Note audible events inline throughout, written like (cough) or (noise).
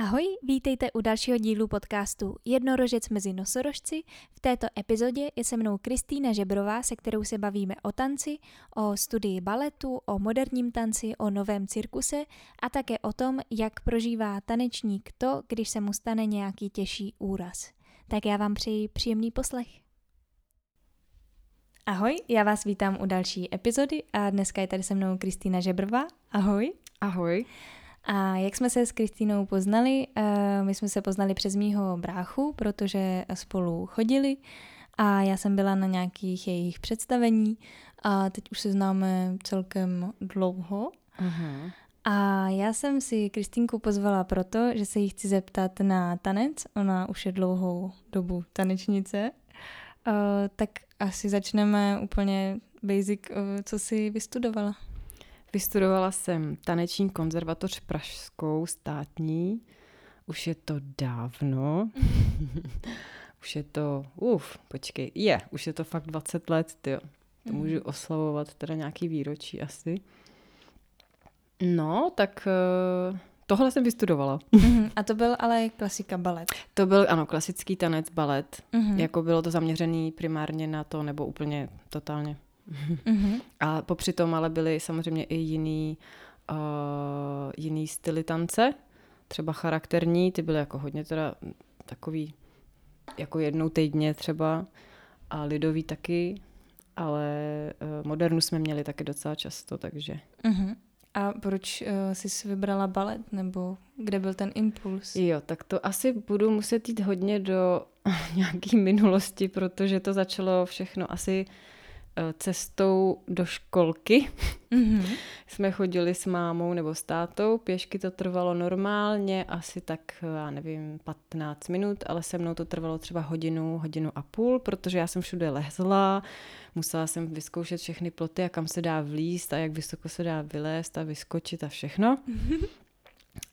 Ahoj, vítejte u dalšího dílu podcastu Jednorožec mezi nosorožci. V této epizodě je se mnou Kristýna Žebrová, se kterou se bavíme o tanci, o studii baletu, o moderním tanci, o novém cirkuse a také o tom, jak prožívá tanečník to, když se mu stane nějaký těžší úraz. Tak já vám přeji příjemný poslech. Ahoj, já vás vítám u další epizody a dneska je tady se mnou Kristýna Žebrová. Ahoj. Ahoj. A jak jsme se s Kristýnou poznali? Eh, my jsme se poznali přes mýho bráchu, protože spolu chodili a já jsem byla na nějakých jejich představení a teď už se známe celkem dlouho. Uh-huh. A já jsem si Kristýnku pozvala proto, že se jí chci zeptat na tanec. Ona už je dlouhou dobu tanečnice. Uh, tak asi začneme úplně basic, uh, co si vystudovala. Vystudovala jsem taneční konzervatoř Pražskou státní. Už je to dávno. (laughs) už je to, uf, počkej, je, už je to fakt 20 let, ty. To můžu mhm. oslavovat teda nějaký výročí asi. No, tak uh, tohle jsem vystudovala. Uh-huh. A to byl ale klasika balet. To byl, ano, klasický tanec, balet. Uh-huh. Jako bylo to zaměřený primárně na to, nebo úplně totálně Mm-hmm. (laughs) A popři tom ale byly samozřejmě i jiný, uh, jiný styly tance, třeba charakterní, ty byly jako hodně teda takový jako jednou týdně třeba a lidový taky, ale uh, modernu jsme měli taky docela často, takže... Mm-hmm. A proč uh, jsi vybrala balet, nebo kde byl ten impuls? Jo, tak to asi budu muset jít hodně do (laughs) nějaké minulosti, protože to začalo všechno asi Eh, cestou do školky. Mm-hmm. (laughs) Jsme chodili s mámou nebo s tátou, pěšky to trvalo normálně, asi tak, já nevím, 15 minut, ale se mnou to trvalo třeba hodinu, hodinu a půl, protože já jsem všude lehzla, musela jsem vyzkoušet všechny ploty a kam se dá vlíst a jak vysoko se dá vylézt a vyskočit a všechno. Mm-hmm.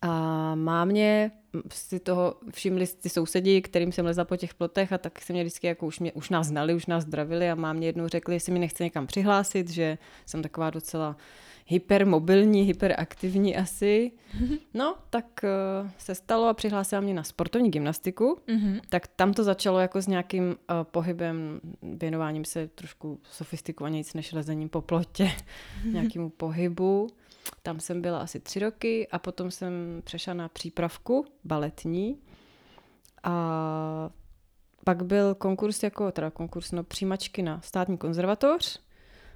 A mámě si toho všimli ty sousedi, kterým jsem lezla po těch plotech a tak se mě vždycky jako už, mě, už nás znali, už nás zdravili a mámě jednou řekli, jestli mi nechce někam přihlásit, že jsem taková docela hypermobilní, hyperaktivní asi. (laughs) No, tak uh, se stalo a přihlásila mě na sportovní gymnastiku, mm-hmm. tak tam to začalo jako s nějakým uh, pohybem, věnováním se trošku sofistikovanějíc než lezením po plotě, mm-hmm. (laughs) nějakému pohybu. Tam jsem byla asi tři roky a potom jsem přešla na přípravku baletní a pak byl konkurs jako, teda konkurs, no přijímačky na státní konzervatoř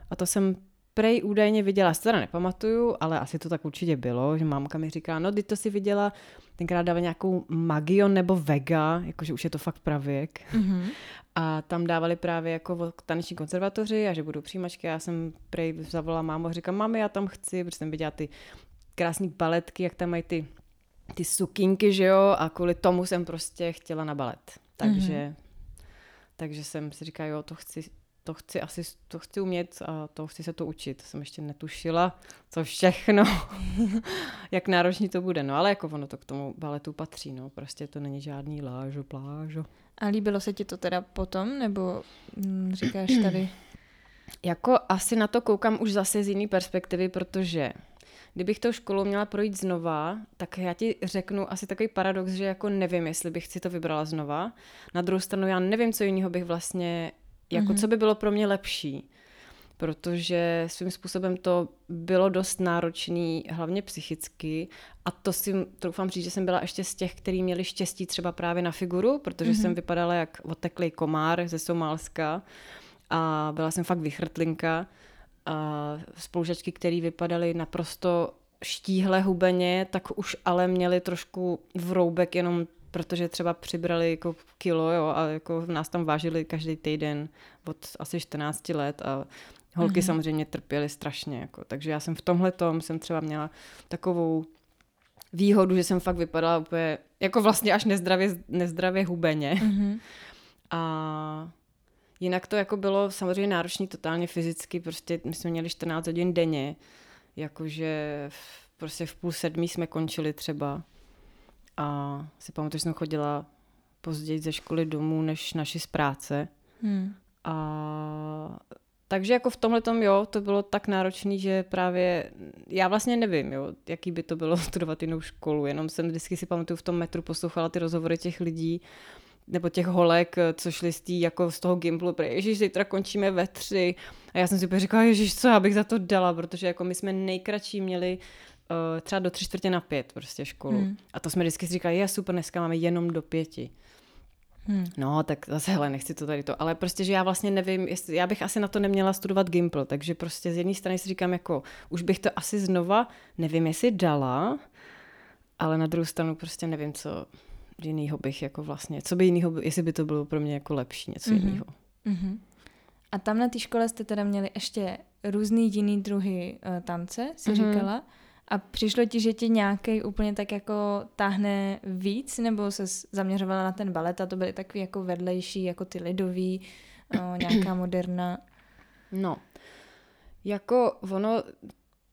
a to jsem prej údajně viděla, se teda nepamatuju, ale asi to tak určitě bylo, že mámka mi říká, no ty to si viděla, tenkrát dávali nějakou Magion nebo Vega, jakože už je to fakt pravěk. Mm-hmm. A tam dávali právě jako taneční konzervatoři a že budou přijímačky. Já jsem prej zavolala mámu a říkám, mami, já tam chci, protože jsem viděla ty krásné baletky, jak tam mají ty, ty sukinky, že jo, a kvůli tomu jsem prostě chtěla na balet. Takže, mm-hmm. takže jsem si říkala, jo, to chci, to chci asi, to chci umět a to chci se to učit. Jsem ještě netušila, co všechno, (laughs) jak náročný to bude. No ale jako ono to k tomu baletu patří, no. Prostě to není žádný lážo, plážo. A líbilo se ti to teda potom, nebo hm, říkáš (clears throat) tady? Jako asi na to koukám už zase z jiné perspektivy, protože kdybych tou školu měla projít znova, tak já ti řeknu asi takový paradox, že jako nevím, jestli bych si to vybrala znova. Na druhou stranu já nevím, co jiného bych vlastně jako mm-hmm. co by bylo pro mě lepší. Protože svým způsobem to bylo dost náročný, hlavně psychicky. A to si troufám říct, že jsem byla ještě z těch, kteří měli štěstí třeba právě na figuru, protože mm-hmm. jsem vypadala jak oteklý komár ze Somálska. A byla jsem fakt vychrtlinka. A spolužačky, které vypadaly naprosto štíhle hubeně, tak už ale měli trošku vroubek jenom protože třeba přibrali jako kilo jo, a jako nás tam vážili každý týden od asi 14 let a holky mm-hmm. samozřejmě trpěly strašně. Jako. Takže já jsem v tomhle tom jsem třeba měla takovou výhodu, že jsem fakt vypadala úplně jako vlastně až nezdravě, nezdravě hubeně. Mm-hmm. (laughs) A jinak to jako bylo samozřejmě náročné totálně fyzicky, prostě my jsme měli 14 hodin denně, jakože v, prostě v půl sedmí jsme končili třeba. A si pamatuju, že jsem chodila později ze školy domů než naši z práce. Hmm. A takže jako v tomhle tom, jo, to bylo tak náročný, že právě já vlastně nevím, jo, jaký by to bylo (laughs) studovat jinou školu, jenom jsem vždycky si pamatuju v tom metru poslouchala ty rozhovory těch lidí, nebo těch holek, co šli z, tý, jako z toho Gimplu, protože ježiš, zítra končíme ve tři. A já jsem si úplně říkala, ježiš, co já bych za to dala, protože jako my jsme nejkratší měli uh, třeba do tři čtvrtě na pět prostě školu. Hmm. A to jsme vždycky si říkali, je super, dneska máme jenom do pěti. Hmm. No, tak zase, hele, nechci to tady to, ale prostě, že já vlastně nevím, jestli, já bych asi na to neměla studovat Gimple, takže prostě z jedné strany si říkám, jako, už bych to asi znova, nevím, jestli dala, ale na druhou stranu prostě nevím, co jiného bych jako vlastně, co by jiného, jestli by to bylo pro mě jako lepší, něco mm-hmm. jiného. Mm-hmm. A tam na té škole jste teda měli ještě různý jiný druhy uh, tance, si mm-hmm. říkala. A přišlo ti, že ti nějaký úplně tak jako táhne víc, nebo se zaměřovala na ten balet a to byly takový jako vedlejší, jako ty lidový, o, (clears throat) nějaká moderna? No, jako ono,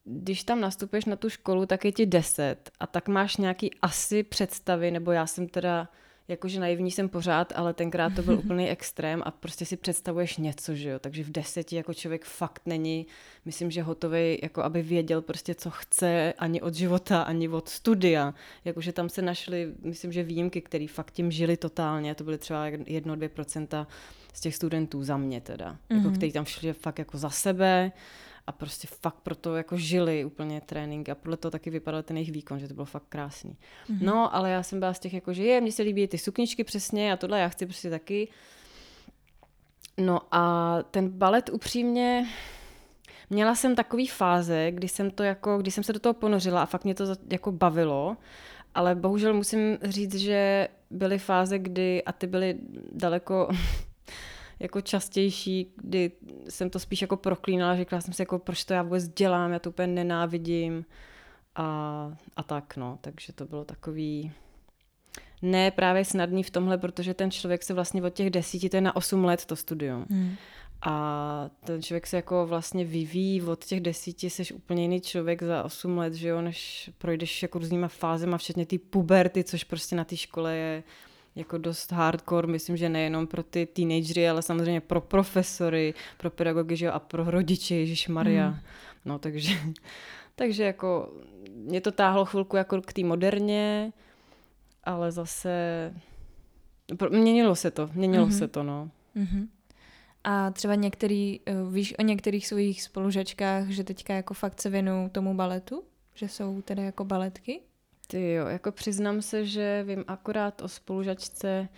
když tam nastupuješ na tu školu, tak je ti deset a tak máš nějaký asi představy, nebo já jsem teda jakože naivní jsem pořád, ale tenkrát to byl (laughs) úplný extrém a prostě si představuješ něco, že jo, takže v deseti jako člověk fakt není, myslím, že hotový, jako aby věděl prostě, co chce ani od života, ani od studia, jakože tam se našly, myslím, že výjimky, které fakt tím žili totálně, to byly třeba jedno, dvě procenta z těch studentů za mě teda, mm-hmm. jako, mhm. který tam šli fakt jako za sebe, a prostě fakt proto jako žili úplně trénink a podle toho taky vypadal ten jejich výkon, že to bylo fakt krásný. Mm-hmm. No, ale já jsem byla z těch jako, že je, mně se líbí ty sukničky přesně a tohle já chci prostě taky. No a ten balet upřímně, měla jsem takový fáze, kdy jsem to jako, kdy jsem se do toho ponořila a fakt mě to jako bavilo, ale bohužel musím říct, že byly fáze, kdy, a ty byly daleko jako častější, kdy jsem to spíš jako proklínala, říkala jsem si jako, proč to já vůbec dělám, já to úplně nenávidím a, a tak no, takže to bylo takový ne právě snadný v tomhle, protože ten člověk se vlastně od těch desíti, to je na osm let to studium. Hmm. A ten člověk se jako vlastně vyvíjí od těch desíti, jsi úplně jiný člověk za osm let, že jo, než projdeš jako různýma fázema, včetně ty puberty, což prostě na té škole je jako dost hardcore, myslím, že nejenom pro ty teenagery, ale samozřejmě pro profesory, pro pedagogy že jo, a pro rodiče, Ježíš Maria. Hmm. No takže, (laughs) takže jako mě to táhlo chvilku jako k té moderně, ale zase měnilo se to, měnilo mm-hmm. se to, no. Mm-hmm. A třeba některý, eh, víš o některých svých spolužačkách, že teďka jako fakt se věnují tomu baletu? Že jsou teda jako baletky? Ty jo, jako přiznám se, že vím akorát o spolužačce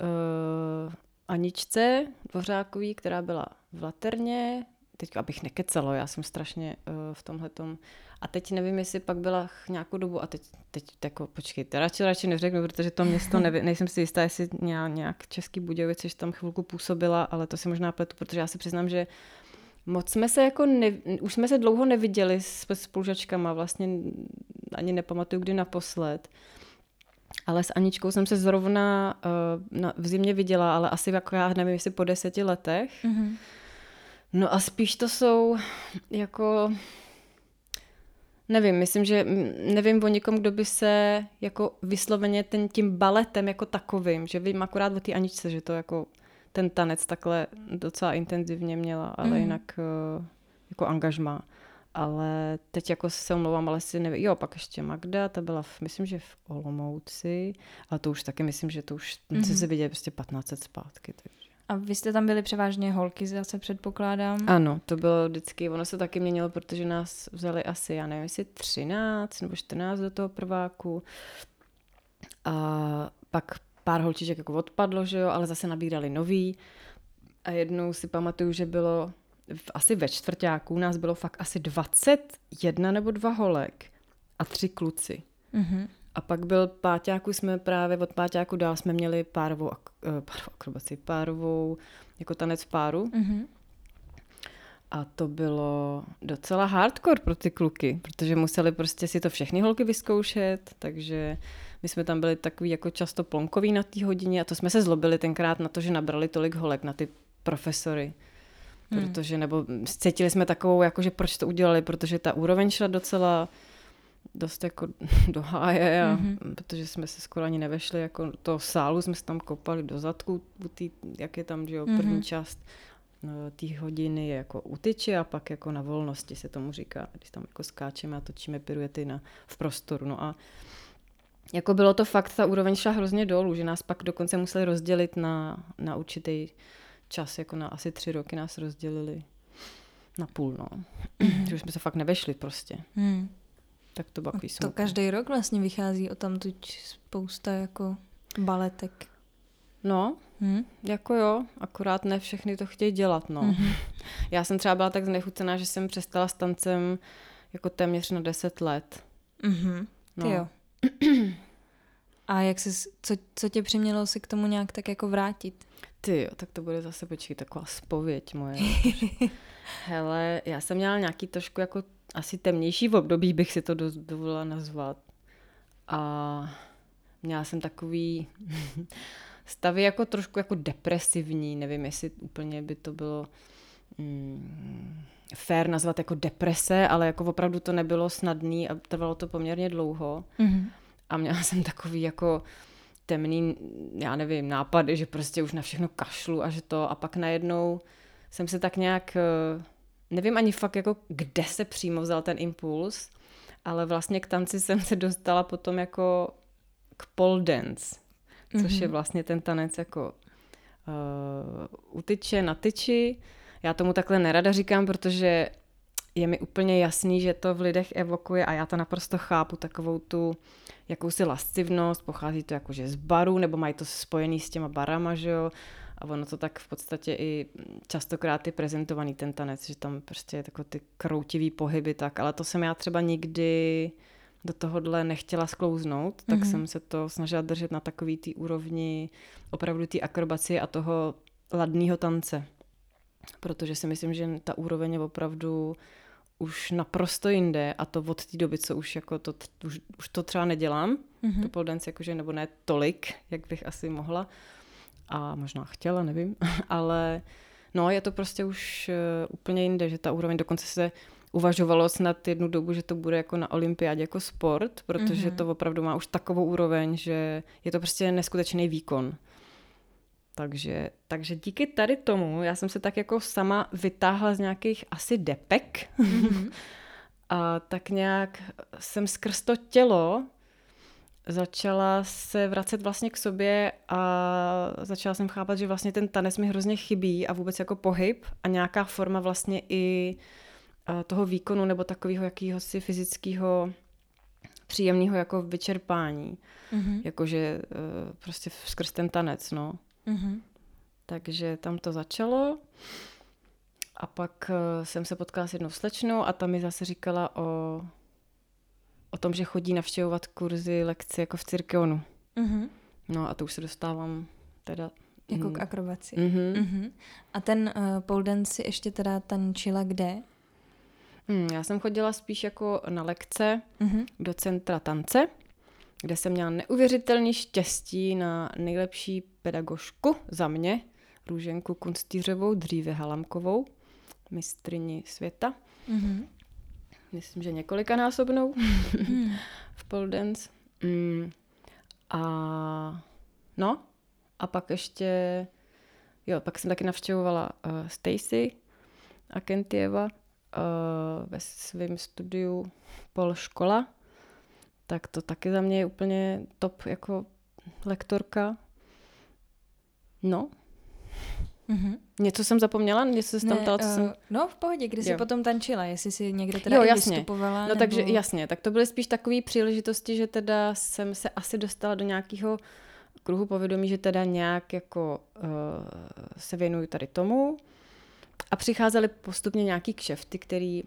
uh, Aničce Dvořákový, která byla v Laterně, teď abych nekecelo, já jsem strašně uh, v tomhle tom. A teď nevím, jestli pak byla nějakou dobu, a teď, teď jako, počkejte, radši, radši neřeknu, protože to město, neví, nejsem si jistá, jestli nějak, Český Budějovice, že tam chvilku působila, ale to si možná pletu, protože já si přiznám, že moc jsme se jako, ne, už jsme se dlouho neviděli s spolužačkama, vlastně ani nepamatuju, kdy naposled. Ale s Aničkou jsem se zrovna uh, na, v zimě viděla, ale asi jako já nevím, jestli po deseti letech. Mm-hmm. No a spíš to jsou jako nevím, myslím, že nevím o někom, kdo by se jako vysloveně ten, tím baletem jako takovým, že vím akorát o té Aničce, že to jako ten tanec takhle docela intenzivně měla, ale mm. jinak uh, jako angažma ale teď jako se omlouvám, ale si nevím. Jo, pak ještě Magda, ta byla, v, myslím, že v Olomouci, ale to už taky myslím, že to už mm-hmm. se vidět prostě 15 let zpátky. Takže. A vy jste tam byli převážně holky, zase předpokládám? Ano, to bylo vždycky, ono se taky měnilo, protože nás vzali asi, já nevím, jestli 13 nebo 14 do toho prváku. A pak pár holčiček jako odpadlo, že jo, ale zase nabírali nový. A jednou si pamatuju, že bylo asi ve čtvrtáku u nás bylo fakt asi 21 nebo dva holek a tři kluci. Mm-hmm. A pak byl páťáku, jsme právě od páťáku dál jsme měli párovou, eh, párovou akrobaci, párovou jako tanec páru. Mm-hmm. A to bylo docela hardcore pro ty kluky, protože museli prostě si to všechny holky vyzkoušet, takže my jsme tam byli takový jako často plonkoví na té hodině a to jsme se zlobili tenkrát na to, že nabrali tolik holek na ty profesory. Hmm. Protože, nebo cítili jsme takovou, jako, že proč to udělali, protože ta úroveň šla docela dost jako (laughs) do háje, a, mm-hmm. protože jsme se skoro ani nevešli, jako do toho sálu jsme se tam kopali do zadku, tý, jak je tam, že jo, první mm-hmm. část. té hodiny je jako utyči a pak jako na volnosti se tomu říká, když tam jako skáčeme a točíme piruety na, v prostoru. No a jako bylo to fakt, ta úroveň šla hrozně dolů, že nás pak dokonce museli rozdělit na, na určitý čas, jako na asi tři roky nás rozdělili na půl, no. Že už jsme se fakt nevešli prostě. Mm. Tak to bylo To každý rok vlastně vychází o tam spousta jako baletek. No, hmm. jako jo, akorát ne všechny to chtějí dělat, no. Hmm. (laughs) Já jsem třeba byla tak znechucená, že jsem přestala s tancem jako téměř na 10 let. Mm-hmm. No. Ty jo. A jak jsi, co, co tě přimělo si k tomu nějak tak jako vrátit? Ty jo, tak to bude zase počkej taková spověď moje. (laughs) Hele, já jsem měla nějaký trošku jako asi temnější v období, bych si to dovolila nazvat. A měla jsem takový (laughs) stavy jako trošku jako depresivní, nevím, jestli úplně by to bylo mm, fair nazvat jako deprese, ale jako opravdu to nebylo snadný a trvalo to poměrně dlouho. Mm-hmm. A měla jsem takový jako temný, já nevím, nápady, že prostě už na všechno kašlu a že to a pak najednou jsem se tak nějak, eh, nevím ani fakt jako, kde se přímo vzal ten impuls, ale vlastně k tanci jsem se dostala potom jako k pole dance, což mm-hmm. je mhm. vlastně ten tanec jako uh, utyče na tyči. Já tomu takhle nerada říkám, protože je mi úplně jasný, že to v lidech evokuje a já to naprosto chápu, takovou tu jakousi lascivnost, pochází to jakože z baru, nebo mají to spojený s těma barama, že jo, a ono to tak v podstatě i častokrát je prezentovaný ten tanec, že tam prostě je takové ty kroutivý pohyby, tak, ale to jsem já třeba nikdy do tohohle nechtěla sklouznout, tak mm-hmm. jsem se to snažila držet na takový té úrovni opravdu té akrobacie a toho ladného tance. Protože si myslím, že ta úroveň je opravdu už naprosto jinde a to od té doby, co už jako to, už, už to třeba nedělám, mm-hmm. to pole dance jakože, nebo ne tolik, jak bych asi mohla a možná chtěla, nevím, (laughs) ale no je to prostě už uh, úplně jinde, že ta úroveň dokonce se uvažovalo snad jednu dobu, že to bude jako na olympiádě jako sport, protože mm-hmm. to opravdu má už takovou úroveň, že je to prostě neskutečný výkon. Takže, takže díky tady tomu, já jsem se tak jako sama vytáhla z nějakých asi depek mm-hmm. (laughs) a tak nějak jsem skrz to tělo začala se vracet vlastně k sobě a začala jsem chápat, že vlastně ten tanec mi hrozně chybí a vůbec jako pohyb a nějaká forma vlastně i toho výkonu nebo takového jakýhosi fyzického příjemného jako vyčerpání. Mm-hmm. Jakože e, prostě skrz ten tanec, no. Mm-hmm. Takže tam to začalo. A pak e, jsem se potkala s jednou slečnou a ta mi zase říkala o, o tom, že chodí navštěvovat kurzy, lekce jako v cirkeonu. Mm-hmm. No a to už se dostávám teda jako k akrobaci. Mm-hmm. Mm-hmm. A ten uh, pole dance si ještě teda tančila kde? Hmm, já jsem chodila spíš jako na lekce mm-hmm. do centra tance, kde jsem měla neuvěřitelný štěstí na nejlepší pedagožku za mě, Růženku Kunstýřovou, dříve Halamkovou, mistrini světa. Mm-hmm. Myslím, že několikanásobnou mm. (laughs) v pole dance. Mm. A no, a pak ještě, jo, pak jsem taky navštěvovala uh, Stacy Akentieva, uh, ve svém studiu Pol škola, tak to taky za mě je úplně top jako lektorka. No. Mm-hmm. Něco jsem zapomněla? Něco jsem tam ptala, co uh, jsem... No, v pohodě, kdy jsi jo. potom tančila, jestli jsi někde teda jo, jasně. vystupovala, No nebo... takže jasně, tak to byly spíš takové příležitosti, že teda jsem se asi dostala do nějakého kruhu povědomí, že teda nějak jako uh, se věnuju tady tomu, a přicházely postupně nějaký kšefty, které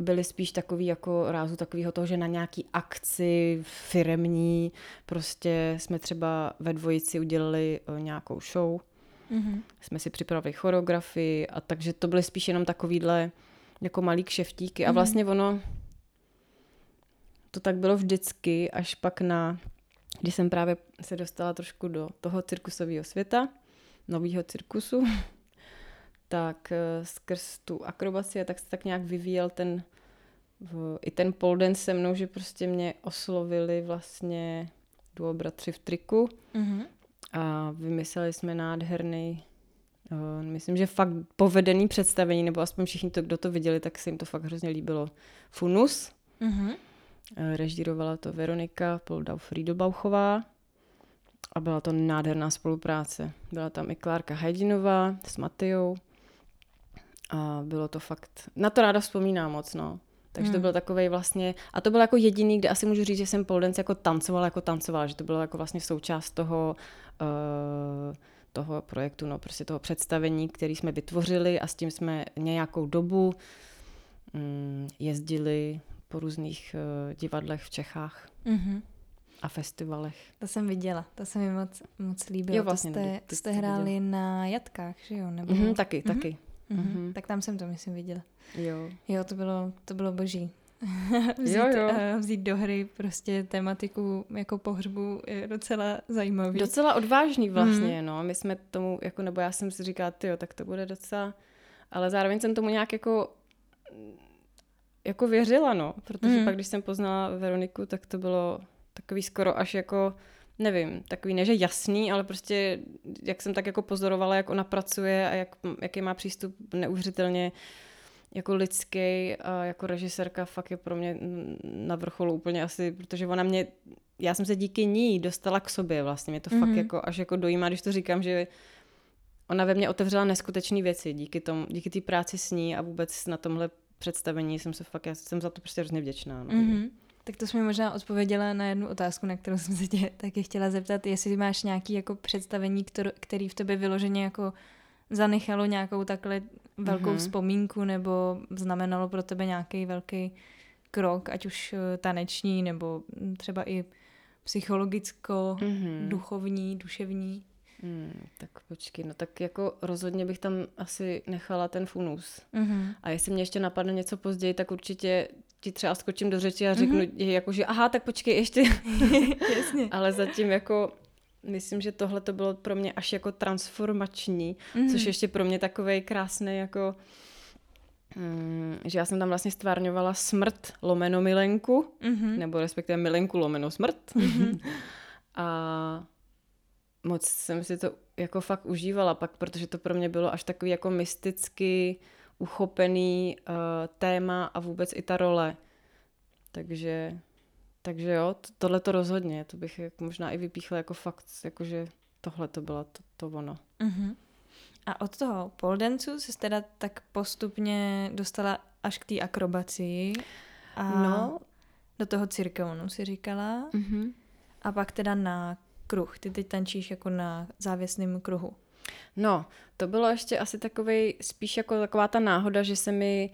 byly spíš takový jako rázu takového toho, že na nějaký akci firemní prostě jsme třeba ve dvojici udělali eh, nějakou show, mm-hmm. jsme si připravili choreografii a takže to byly spíš jenom takovýhle jako malý kšeftíky a mhm. vlastně ono to tak bylo vždycky, až pak na, když jsem právě se dostala trošku do toho cirkusového světa, nového cirkusu, tak eh, skrz tu akrobaci tak se tak nějak vyvíjel ten i ten polden se mnou, že prostě mě oslovili vlastně duo bratři v triku mm-hmm. a vymysleli jsme nádherný Uh, myslím, že fakt povedený představení, nebo aspoň všichni, to, kdo to viděli, tak se jim to fakt hrozně líbilo. Funus, mm-hmm. režírovala to Veronika Poldau Friedelbauchová a byla to nádherná spolupráce. Byla tam i Klárka Hajdinová s Matejou a bylo to fakt, na to ráda vzpomínám moc, no. Takže hmm. to byl takový vlastně, a to byl jako jediný, kde asi můžu říct, že jsem pole dance jako tancovala, jako tancovala, že to bylo jako vlastně součást toho, uh, toho projektu, no prostě toho představení, který jsme vytvořili a s tím jsme nějakou dobu um, jezdili po různých uh, divadlech v Čechách. Mm-hmm. A festivalech. To jsem viděla, to se mi moc, moc líbilo. Jo, vlastně, to jste, to jste hráli viděla. na Jatkách, že jo? Nebo... Mm-hmm, taky, mm-hmm. taky. Mm-hmm. Tak tam jsem to, myslím, viděla. Jo. Jo, to bylo, to bylo boží. (laughs) vzít, jo, jo. Uh, vzít do hry prostě tematiku jako pohřbu je docela zajímavý. Docela odvážný vlastně, mm. no. My jsme tomu, jako, nebo já jsem si říkala, jo, tak to bude docela, ale zároveň jsem tomu nějak jako jako věřila, no, protože mm. pak, když jsem poznala Veroniku, tak to bylo takový skoro až jako nevím, takový ne, že jasný, ale prostě jak jsem tak jako pozorovala, jak ona pracuje a jak, jaký má přístup neuvěřitelně jako lidský a jako režisérka fakt je pro mě na vrcholu úplně asi, protože ona mě, já jsem se díky ní dostala k sobě vlastně, mě to mm-hmm. fakt mhm. jako až jako dojímá, když to říkám, že ona ve mně otevřela neskutečné věci díky tomu, díky té práci s ní a vůbec na tomhle představení jsem se fakt, já jsem za to prostě hrozně vděčná. No. Mm-hmm. Tak to jsi mi možná odpověděla na jednu otázku, na kterou jsem se tě (laughs) taky chtěla zeptat, jestli máš nějaký jako představení, který v tobě vyloženě jako zanechalo nějakou takhle velkou mm-hmm. vzpomínku nebo znamenalo pro tebe nějaký velký krok, ať už eh, taneční nebo třeba i psychologicko, mm-hmm. duchovní, duševní? Hmm, tak počkej, no tak jako rozhodně bych tam asi nechala ten funus. Mm-hmm. A jestli mě ještě napadne něco později, tak určitě ti třeba skočím do řeči a řeknu, mm-hmm. jako, že aha, tak počkej ještě. (laughs) Jasně. Ale zatím jako myslím, že tohle to bylo pro mě až jako transformační, mm-hmm. což ještě pro mě takovej krásný jako mm, že já jsem tam vlastně stvárňovala smrt lomeno milenku, mm-hmm. nebo respektive milenku lomeno smrt. Mm-hmm. (laughs) a moc jsem si to jako fakt užívala pak, protože to pro mě bylo až takový jako mysticky uchopený uh, téma a vůbec i ta role. Takže, takže jo, tohle to rozhodně, to bych jako možná i vypíchla jako fakt, jakože tohle to bylo to, to ono. Uh-huh. A od toho poldencu se teda tak postupně dostala až k té akrobaci a no. do toho cirkeonu si říkala. Uh-huh. A pak teda na kruh. Ty teď tančíš jako na závěsném kruhu. No, to bylo ještě asi takový, spíš jako taková ta náhoda, že se mi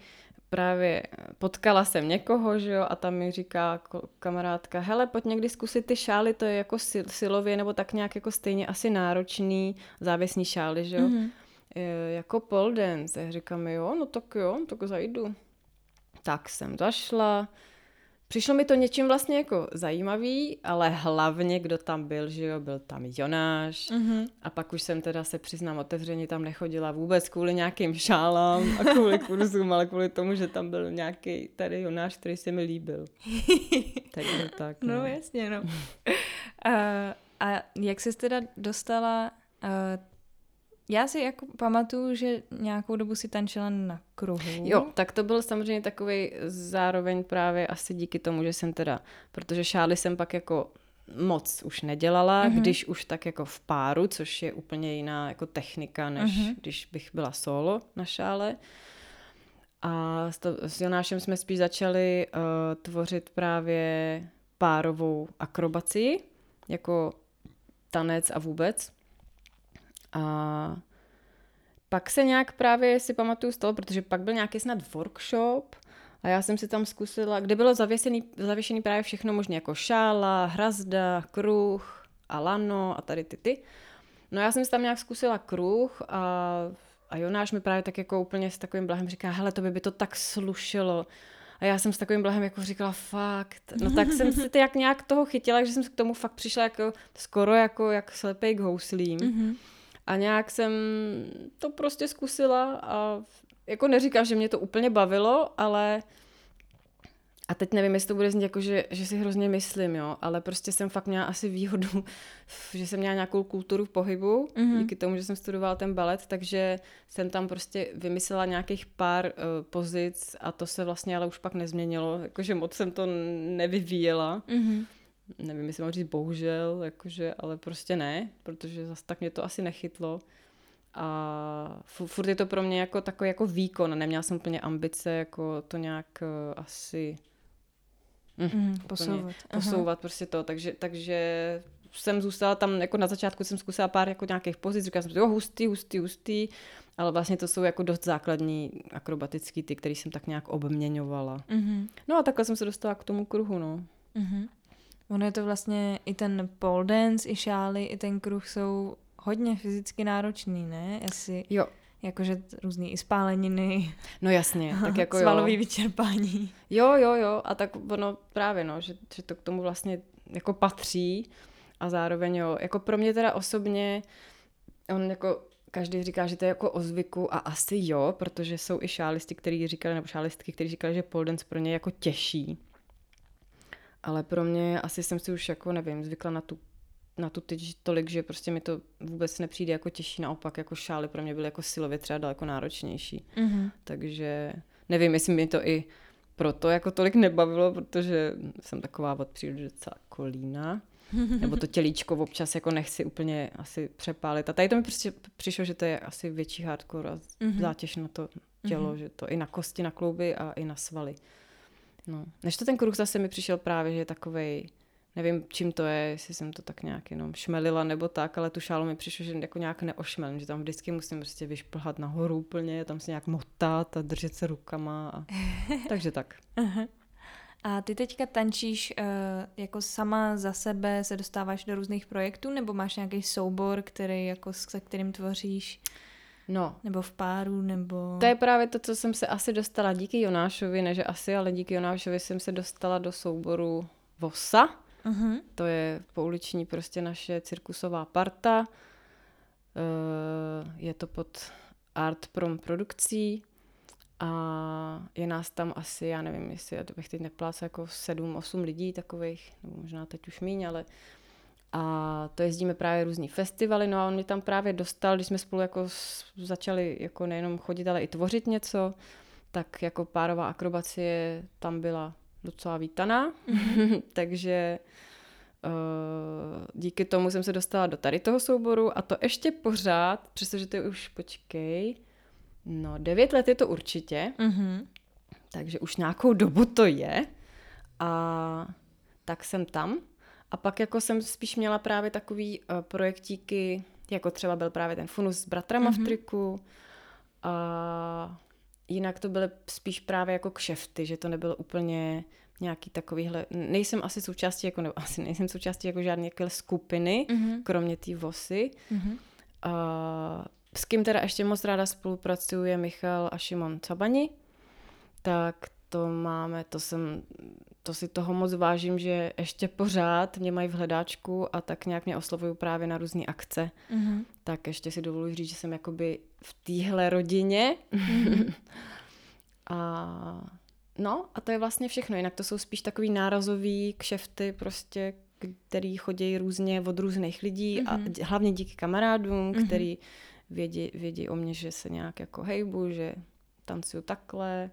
právě potkala jsem někoho, že jo, a tam mi říká kamarádka, hele, pojď někdy zkusit ty šály, to je jako sil, silově nebo tak nějak jako stejně asi náročný závěsní šály, že jo. Mm-hmm. E, jako pole dance. Já říkám, jo, no tak jo, tak zajdu. Tak jsem zašla, Přišlo mi to něčím vlastně jako zajímavý, ale hlavně kdo tam byl, že jo, byl tam Jonáš mm-hmm. a pak už jsem teda se přiznám otevřeně tam nechodila vůbec kvůli nějakým šálám a kvůli kurzům, ale kvůli tomu, že tam byl nějaký tady Jonáš, který se mi líbil. (laughs) Takže tak. No, no jasně, no. a, (laughs) a jak jsi teda dostala uh, já si jako pamatuju, že nějakou dobu si tančila na kruhu. Jo, tak to byl samozřejmě takový zároveň právě asi díky tomu, že jsem teda, protože šály jsem pak jako moc už nedělala, mm-hmm. když už tak jako v páru, což je úplně jiná jako technika, než mm-hmm. když bych byla solo na šále. A s, to, s Jonášem jsme spíš začali uh, tvořit právě párovou akrobaci, jako tanec a vůbec. A pak se nějak právě si pamatuju z toho, protože pak byl nějaký snad workshop a já jsem si tam zkusila, kde bylo zavěšený, zavěšený právě všechno možné, jako šála, hrazda, kruh a lano a tady ty ty. No já jsem si tam nějak zkusila kruh a, a Jonáš mi právě tak jako úplně s takovým blahem říká, hele, to by by to tak slušelo. A já jsem s takovým blahem jako říkala, fakt. No tak jsem si jak nějak toho chytila, že jsem k tomu fakt přišla jako skoro jako jak slepej k houslím. Mm-hmm. A nějak jsem to prostě zkusila a jako neříkám, že mě to úplně bavilo, ale a teď nevím, jestli to bude znít jako, že, že si hrozně myslím, jo, ale prostě jsem fakt měla asi výhodu, (laughs) že jsem měla nějakou kulturu v pohybu, mm-hmm. díky tomu, že jsem studovala ten balet, takže jsem tam prostě vymyslela nějakých pár uh, pozic a to se vlastně ale už pak nezměnilo, jakože moc jsem to nevyvíjela. Mm-hmm. Nevím, jestli mám říct bohužel, jakože, ale prostě ne, protože zase tak mě to asi nechytlo. A furt je to pro mě jako takový jako výkon. Neměla jsem úplně ambice jako to nějak uh, asi mm, mm, posouvat. Posouvat prostě to. Takže, takže jsem zůstala tam, jako na začátku jsem zkusila pár jako nějakých pozic, říkala jsem jo, hustý, hustý, hustý, ale vlastně to jsou jako dost základní akrobatický ty, který jsem tak nějak obměňovala. Mm-hmm. No a takhle jsem se dostala k tomu kruhu, no. Mm-hmm. Ono je to vlastně i ten pole dance, i šály, i ten kruh jsou hodně fyzicky náročný, ne? Asi, jo. Jakože různý i spáleniny. No jasně, (laughs) tak jako Svalový jo. vyčerpání. Jo, jo, jo. A tak ono právě, no, že, že to k tomu vlastně jako patří a zároveň jo, jako pro mě teda osobně, on jako každý říká, že to je jako o zvyku a asi jo, protože jsou i šálisty, kteří říkali, nebo šálistky, kteří říkali, že pole dance pro ně je jako těžší. Ale pro mě asi jsem si už jako, nevím, zvykla na tu na tu teď tolik, že prostě mi to vůbec nepřijde jako těžší, naopak jako šály pro mě byly jako silově třeba daleko náročnější. Mm-hmm. Takže nevím, jestli mi to i proto jako tolik nebavilo, protože jsem taková od přírody docela kolína. (laughs) Nebo to tělíčko občas jako nechci úplně asi přepálit. A tady to mi prostě přišlo, že to je asi větší hardcore a mm-hmm. zátěž na to tělo, mm-hmm. že to i na kosti, na klouby a i na svaly. No. Než to ten kruh zase mi přišel právě, že je takovej nevím, čím to je, jestli jsem to tak nějak jenom šmelila nebo tak, ale tu šálu mi přišlo, že jako nějak neošmelím, že tam vždycky musím prostě vyšplhat nahoru úplně, tam se nějak motat a držet se rukama. A... (laughs) Takže tak. A ty teďka tančíš uh, jako sama za sebe, se dostáváš do různých projektů, nebo máš nějaký soubor, který jako se kterým tvoříš? No. Nebo v páru, nebo... To je právě to, co jsem se asi dostala díky Jonášovi, ne že asi, ale díky Jonášovi jsem se dostala do souboru Vosa, Uh-huh. To je pouliční prostě naše cirkusová parta. Uh, je to pod Art Prom produkcí a je nás tam asi, já nevím, jestli já bych teď neplácal jako sedm, osm lidí takových, nebo možná teď už míň, ale a to jezdíme právě různý festivaly, no a on mě tam právě dostal, když jsme spolu jako začali jako nejenom chodit, ale i tvořit něco, tak jako párová akrobacie tam byla docela vítaná, mm-hmm. (laughs) takže uh, díky tomu jsem se dostala do tady toho souboru a to ještě pořád, přestože to je už, počkej, no devět let je to určitě, mm-hmm. takže už nějakou dobu to je a tak jsem tam a pak jako jsem spíš měla právě takový uh, projektíky, jako třeba byl právě ten funus s bratrama mm-hmm. v triku a jinak to byly spíš právě jako kšefty, že to nebylo úplně nějaký takovýhle, nejsem asi součástí, jako, nebo (laughs) asi nejsem součástí jako žádné jako skupiny, mm-hmm. kromě té vosy. Mm-hmm. A, s kým teda ještě moc ráda spolupracuju je Michal a Šimon Cabani, tak to máme, to jsem, to si toho moc vážím, že ještě pořád mě mají v hledáčku a tak nějak mě oslovují právě na různé akce. Mm-hmm. Tak ještě si dovoluji říct, že jsem jakoby v téhle rodině. Mm-hmm. (laughs) a no a to je vlastně všechno, jinak to jsou spíš takový nárazový kšefty prostě, který chodí různě od různých lidí mm-hmm. a mhm. hlavně díky kamarádům, mm-hmm. který vědí, vědí o mě, že se nějak jako hejbu, že tancuju takhle,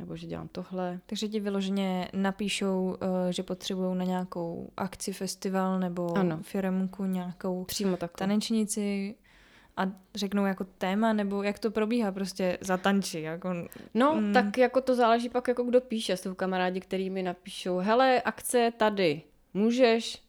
nebo že dělám tohle. Takže ti vyloženě napíšou, uh, že potřebují na nějakou akci, festival nebo ano. firmku nějakou Přímo tanečnici a řeknou jako téma, nebo jak to probíhá prostě za tanči? Jako... No, mm. tak jako to záleží pak jako kdo píše. Jsou kamarádi, který mi napíšou, hele, akce tady, můžeš,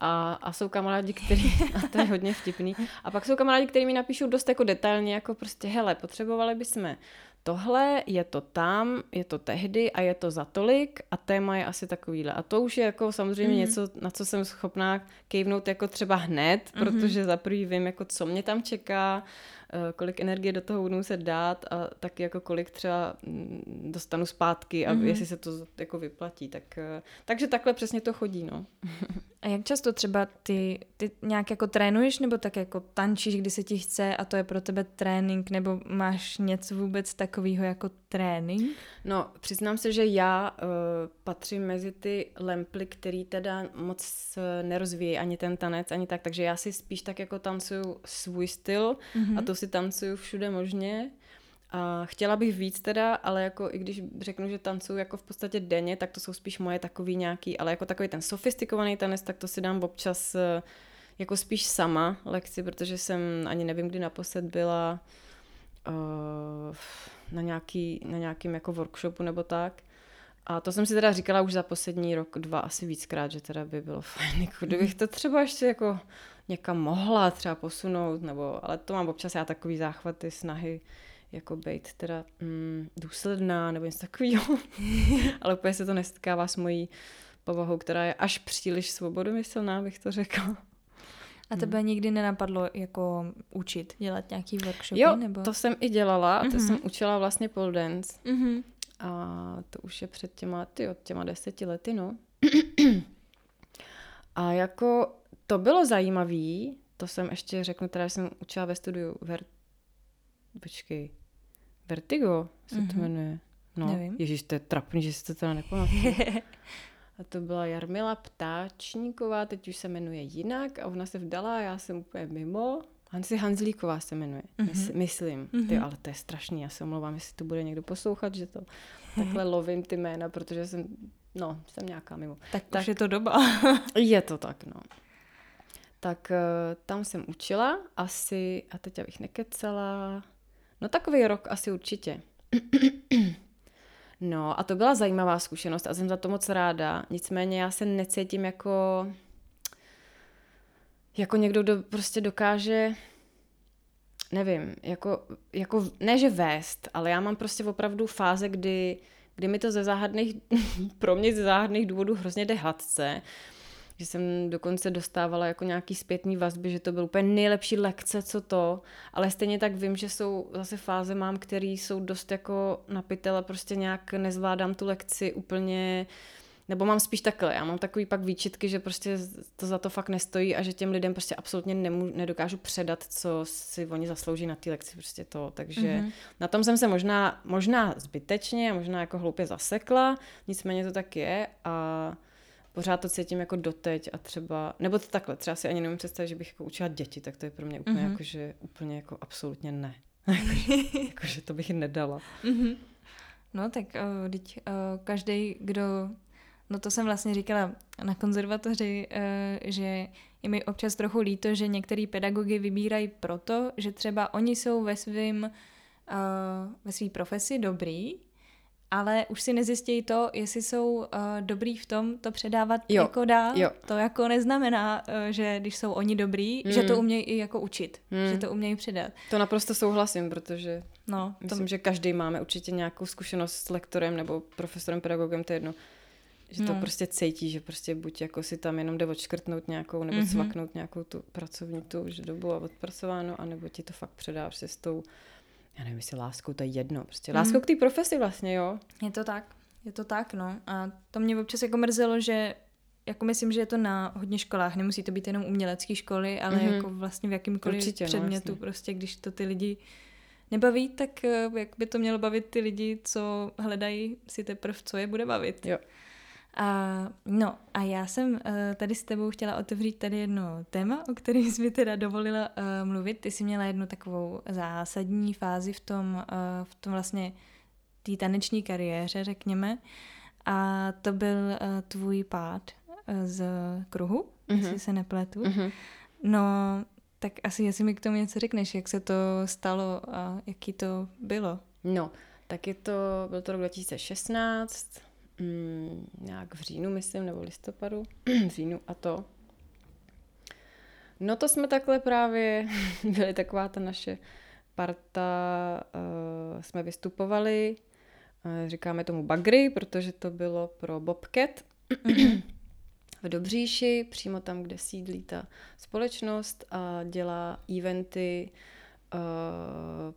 a, a jsou kamarádi, který, (laughs) a to je hodně vtipný, a pak jsou kamarádi, který mi napíšou dost jako detailně, jako prostě, hele, potřebovali bychom tohle, je to tam, je to tehdy a je to za tolik a téma je asi takovýhle. A to už je jako samozřejmě mm. něco, na co jsem schopná kejvnout jako třeba hned, mm-hmm. protože za prvý vím, jako co mě tam čeká, kolik energie do toho budu muset dát a taky jako kolik třeba mm, dostanu zpátky a mm-hmm. jestli se to jako vyplatí. Tak, eh, takže takhle přesně to chodí, no. A jak často třeba ty, ty nějak jako trénuješ nebo tak jako tančíš, kdy se ti chce a to je pro tebe trénink nebo máš něco vůbec takového jako trénink? No, přiznám se, že já uh, patřím mezi ty lemply, který teda moc nerozvíjí ani ten tanec, ani tak, takže já si spíš tak jako tancuju svůj styl mm-hmm. a to si tancuju všude možně. A chtěla bych víc teda, ale jako i když řeknu, že tancuju jako v podstatě denně, tak to jsou spíš moje takový nějaký, ale jako takový ten sofistikovaný tanec, tak to si dám občas eh, jako spíš sama lekci, protože jsem ani nevím, kdy naposled byla uh, na, nějaký, na nějakým jako workshopu nebo tak. A to jsem si teda říkala už za poslední rok, dva asi víckrát, že teda by bylo fajn, (laughs) kdybych to třeba ještě jako někam mohla třeba posunout, nebo, ale to mám občas já takový záchvaty, snahy, jako být teda mm, důsledná nebo něco takového. (laughs) Ale úplně se to nestkává s mojí povahou, která je až příliš svobodomyslná, bych to řekla. A tebe hmm. nikdy nenapadlo jako učit, dělat nějaký workshopy? Jo, nebo? to jsem i dělala. Mm-hmm. To jsem učila vlastně pole dance. Mm-hmm. A to už je před těma, ty, od těma deseti lety, no. (clears throat) A jako to bylo zajímavé, to jsem ještě řeknu, teda jsem učila ve studiu Ver... Počkej, Vertigo se mm-hmm. to mhm. jmenuje. No, Nevím. Ježíš, to je trapný, že si to teda nepamatuju. (laughs) a to byla Jarmila Ptáčníková, teď už se jmenuje jinak a ona se vdala a já jsem úplně mimo. Hansi Hanzlíková se jmenuje, mm-hmm. myslím. Mm-hmm. Ty, ale to je strašný, já se omlouvám, jestli to bude někdo poslouchat, že to takhle (laughs) lovím ty jména, protože jsem, no, jsem nějaká mimo. Tak, tak už je to doba. je to tak, no. Tak uh, tam jsem učila asi, a teď abych nekecala, No takový rok asi určitě. (clears throat) No a to byla zajímavá zkušenost a jsem za to moc ráda. Nicméně já se necítím jako jako někdo, kdo prostě dokáže nevím, jako, jako ne, že vést, ale já mám prostě opravdu fáze, kdy, kdy mi to ze záhadných, (laughs) pro mě ze záhadných důvodů hrozně jde hladce že jsem dokonce dostávala jako nějaký zpětný vazby, že to byl úplně nejlepší lekce, co to, ale stejně tak vím, že jsou zase fáze mám, které jsou dost jako napitele, prostě nějak nezvládám tu lekci úplně nebo mám spíš takhle, já mám takový pak výčitky, že prostě to za to fakt nestojí a že těm lidem prostě absolutně nemů, nedokážu předat, co si oni zaslouží na té lekci, prostě to. Takže mm-hmm. na tom jsem se možná, možná zbytečně, možná jako hloupě zasekla, nicméně to tak je a pořád to cítím jako doteď a třeba, nebo to takhle, třeba si ani nemůžu představit, že bych jako učila děti, tak to je pro mě úplně mm-hmm. jako, že úplně jako absolutně ne. (laughs) jakože, jakože to bych nedala. Mm-hmm. No tak uh, teď uh, každý, kdo, no to jsem vlastně říkala na konzervatoři, uh, že je mi občas trochu líto, že některý pedagogy vybírají proto, že třeba oni jsou ve svým uh, ve své profesi dobrý, ale už si nezjistějí to, jestli jsou uh, dobrý v tom to předávat jo, jako dál. Jo. To jako neznamená, uh, že když jsou oni dobrý, mm. že to umějí i jako učit, mm. že to umějí předat. To naprosto souhlasím, protože no, myslím, to... že každý máme určitě nějakou zkušenost s lektorem nebo profesorem, pedagogem, to je jedno. Že to no. prostě cítí, že prostě buď jako si tam jenom jde odškrtnout nějakou, nebo mm-hmm. svaknout nějakou tu pracovní tu už dobu a odpracováno, anebo ti to fakt předá prostě s tou já nevím, jestli láskou, to je jedno. Prostě láskou mm. k té profesi vlastně, jo. Je to tak, je to tak, no. A to mě občas jako mrzelo, že jako myslím, že je to na hodně školách, nemusí to být jenom umělecké školy, ale mm-hmm. jako vlastně v jakýmkoliv Určitě, no, předmětu, no, prostě když to ty lidi nebaví, tak eh, jak by to mělo bavit ty lidi, co hledají si teprve, co je bude bavit. Jo. A, no a já jsem uh, tady s tebou chtěla otevřít tady jedno téma, o kterém jsi mi teda dovolila uh, mluvit. Ty jsi měla jednu takovou zásadní fázi v tom, uh, v tom vlastně té taneční kariéře, řekněme. A to byl uh, tvůj pád z kruhu, mm-hmm. jestli se nepletu. Mm-hmm. No, tak asi jestli mi k tomu něco řekneš, jak se to stalo a jaký to bylo. No, tak je to, byl to rok 2016, mm, nějak v říjnu, myslím, nebo listopadu, (clears throat) v říjnu a to. No to jsme takhle právě, (laughs) byli taková ta naše parta, uh, jsme vystupovali, uh, říkáme tomu bagry, protože to bylo pro Bobcat (clears throat) v Dobříši, přímo tam, kde sídlí ta společnost a dělá eventy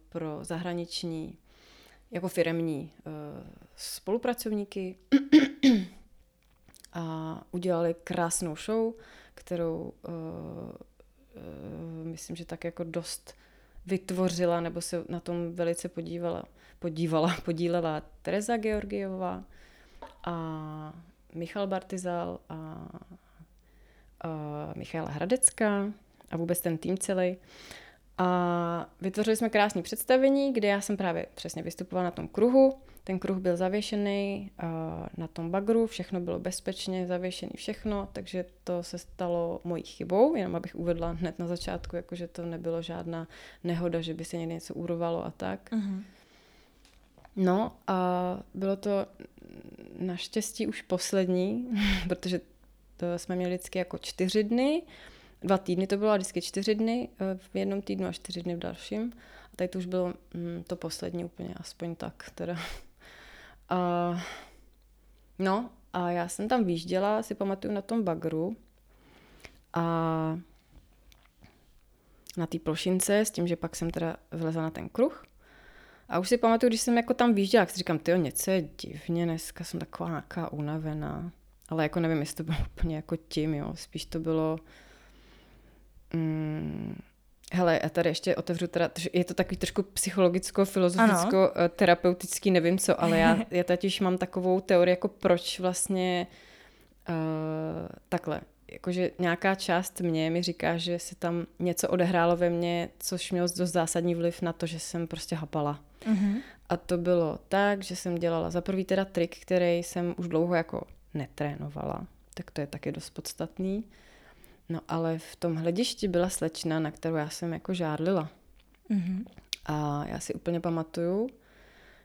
pro zahraniční, jako firemní uh, spolupracovníky a udělali krásnou show, kterou uh, uh, myslím, že tak jako dost vytvořila nebo se na tom velice podívala, podívala, (laughs) podílela Teresa Georgiová a Michal Bartizal a, a Michaela Hradecká a vůbec ten tým celý. A vytvořili jsme krásné představení, kde já jsem právě přesně vystupovala na tom kruhu. Ten kruh byl zavěšený na tom bagru, všechno bylo bezpečně zavěšený, všechno, takže to se stalo mojí chybou, jenom abych uvedla hned na začátku, jakože to nebylo žádná nehoda, že by se někde něco urovalo a tak. Uh-huh. No a bylo to naštěstí už poslední, (laughs) protože to jsme měli vždycky jako čtyři dny, dva týdny to bylo, vždycky čtyři dny eh, v jednom týdnu a čtyři dny v dalším. A tady to už bylo mm, to poslední úplně, aspoň tak teda. A, no a já jsem tam výjížděla, si pamatuju na tom bagru a na té plošince s tím, že pak jsem teda vylezla na ten kruh. A už si pamatuju, když jsem jako tam výjížděla, tak si říkám, tyjo, něco je divně, dneska jsem taková nějaká unavená. Ale jako nevím, jestli to bylo úplně jako tím, jo. Spíš to bylo... Mm, Hele, já tady ještě otevřu teda, je to takový trošku psychologicko-filozoficko-terapeutický, eh, nevím co, ale já, (laughs) já totiž mám takovou teorii, jako proč vlastně uh, takhle, jakože nějaká část mě mi říká, že se tam něco odehrálo ve mně, což mělo dost zásadní vliv na to, že jsem prostě hapala. Uh-huh. A to bylo tak, že jsem dělala za prvý teda trik, který jsem už dlouho jako netrénovala, tak to je taky dost podstatný. No ale v tom hledišti byla slečna, na kterou já jsem jako žádlila. Mm-hmm. A já si úplně pamatuju,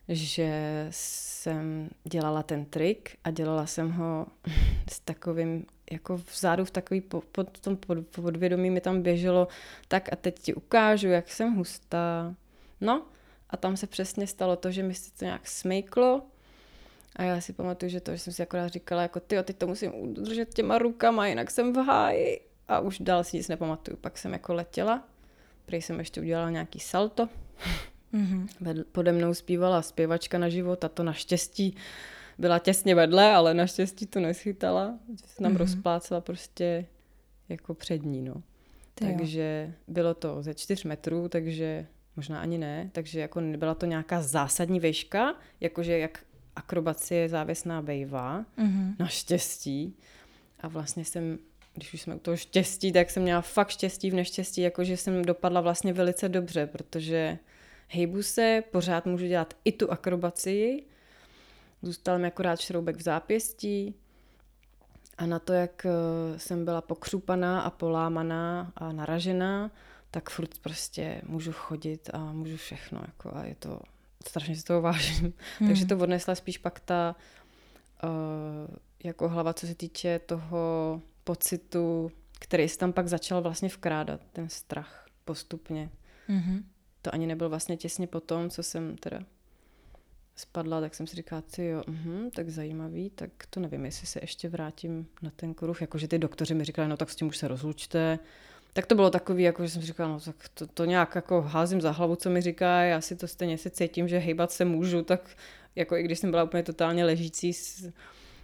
že jsem dělala ten trik a dělala jsem ho (laughs) s takovým, jako vzadu v takový, pod tom pod, podvědomí mi tam běželo, tak a teď ti ukážu, jak jsem hustá. No a tam se přesně stalo to, že mi se to nějak smejklo a já si pamatuju, že to, že jsem si akorát říkala, jako ty, teď to musím udržet těma rukama, jinak jsem v háji a už dál si nic nepamatuju. Pak jsem jako letěla, prý jsem ještě udělala nějaký salto. Mm-hmm. Pode mnou zpívala zpěvačka na život a to naštěstí byla těsně vedle, ale naštěstí to neschytala, že se nám mm-hmm. rozplácela prostě jako před ní, no. Ty takže jo. bylo to ze čtyř metrů, takže možná ani ne, takže jako nebyla to nějaká zásadní vejška, jakože jak akrobacie závěsná bejvá, mm-hmm. naštěstí. A vlastně jsem když už jsme u toho štěstí, tak jsem měla fakt štěstí v neštěstí, jakože jsem dopadla vlastně velice dobře, protože hejbu se, pořád můžu dělat i tu akrobacii, zůstal mi akorát šroubek v zápěstí a na to, jak eh, jsem byla pokřupaná a polámaná a naražená, tak furt prostě můžu chodit a můžu všechno jako a je to, strašně si toho vážím. Hmm. Takže to odnesla spíš pak ta uh, jako hlava, co se týče toho pocitu, který se tam pak začal vlastně vkrádat, ten strach postupně. Mm-hmm. To ani nebyl vlastně těsně po tom, co jsem teda spadla, tak jsem si říkala, ty jo, uh, tak zajímavý, tak to nevím, jestli se ještě vrátím na ten kruh, jakože ty doktoři mi říkali, no tak s tím už se rozlučte, tak to bylo takový, jako že jsem si říkala, no tak to, to nějak jako házím za hlavu, co mi říká, já si to stejně se cítím, že hejbat se můžu, tak jako i když jsem byla úplně totálně ležící s,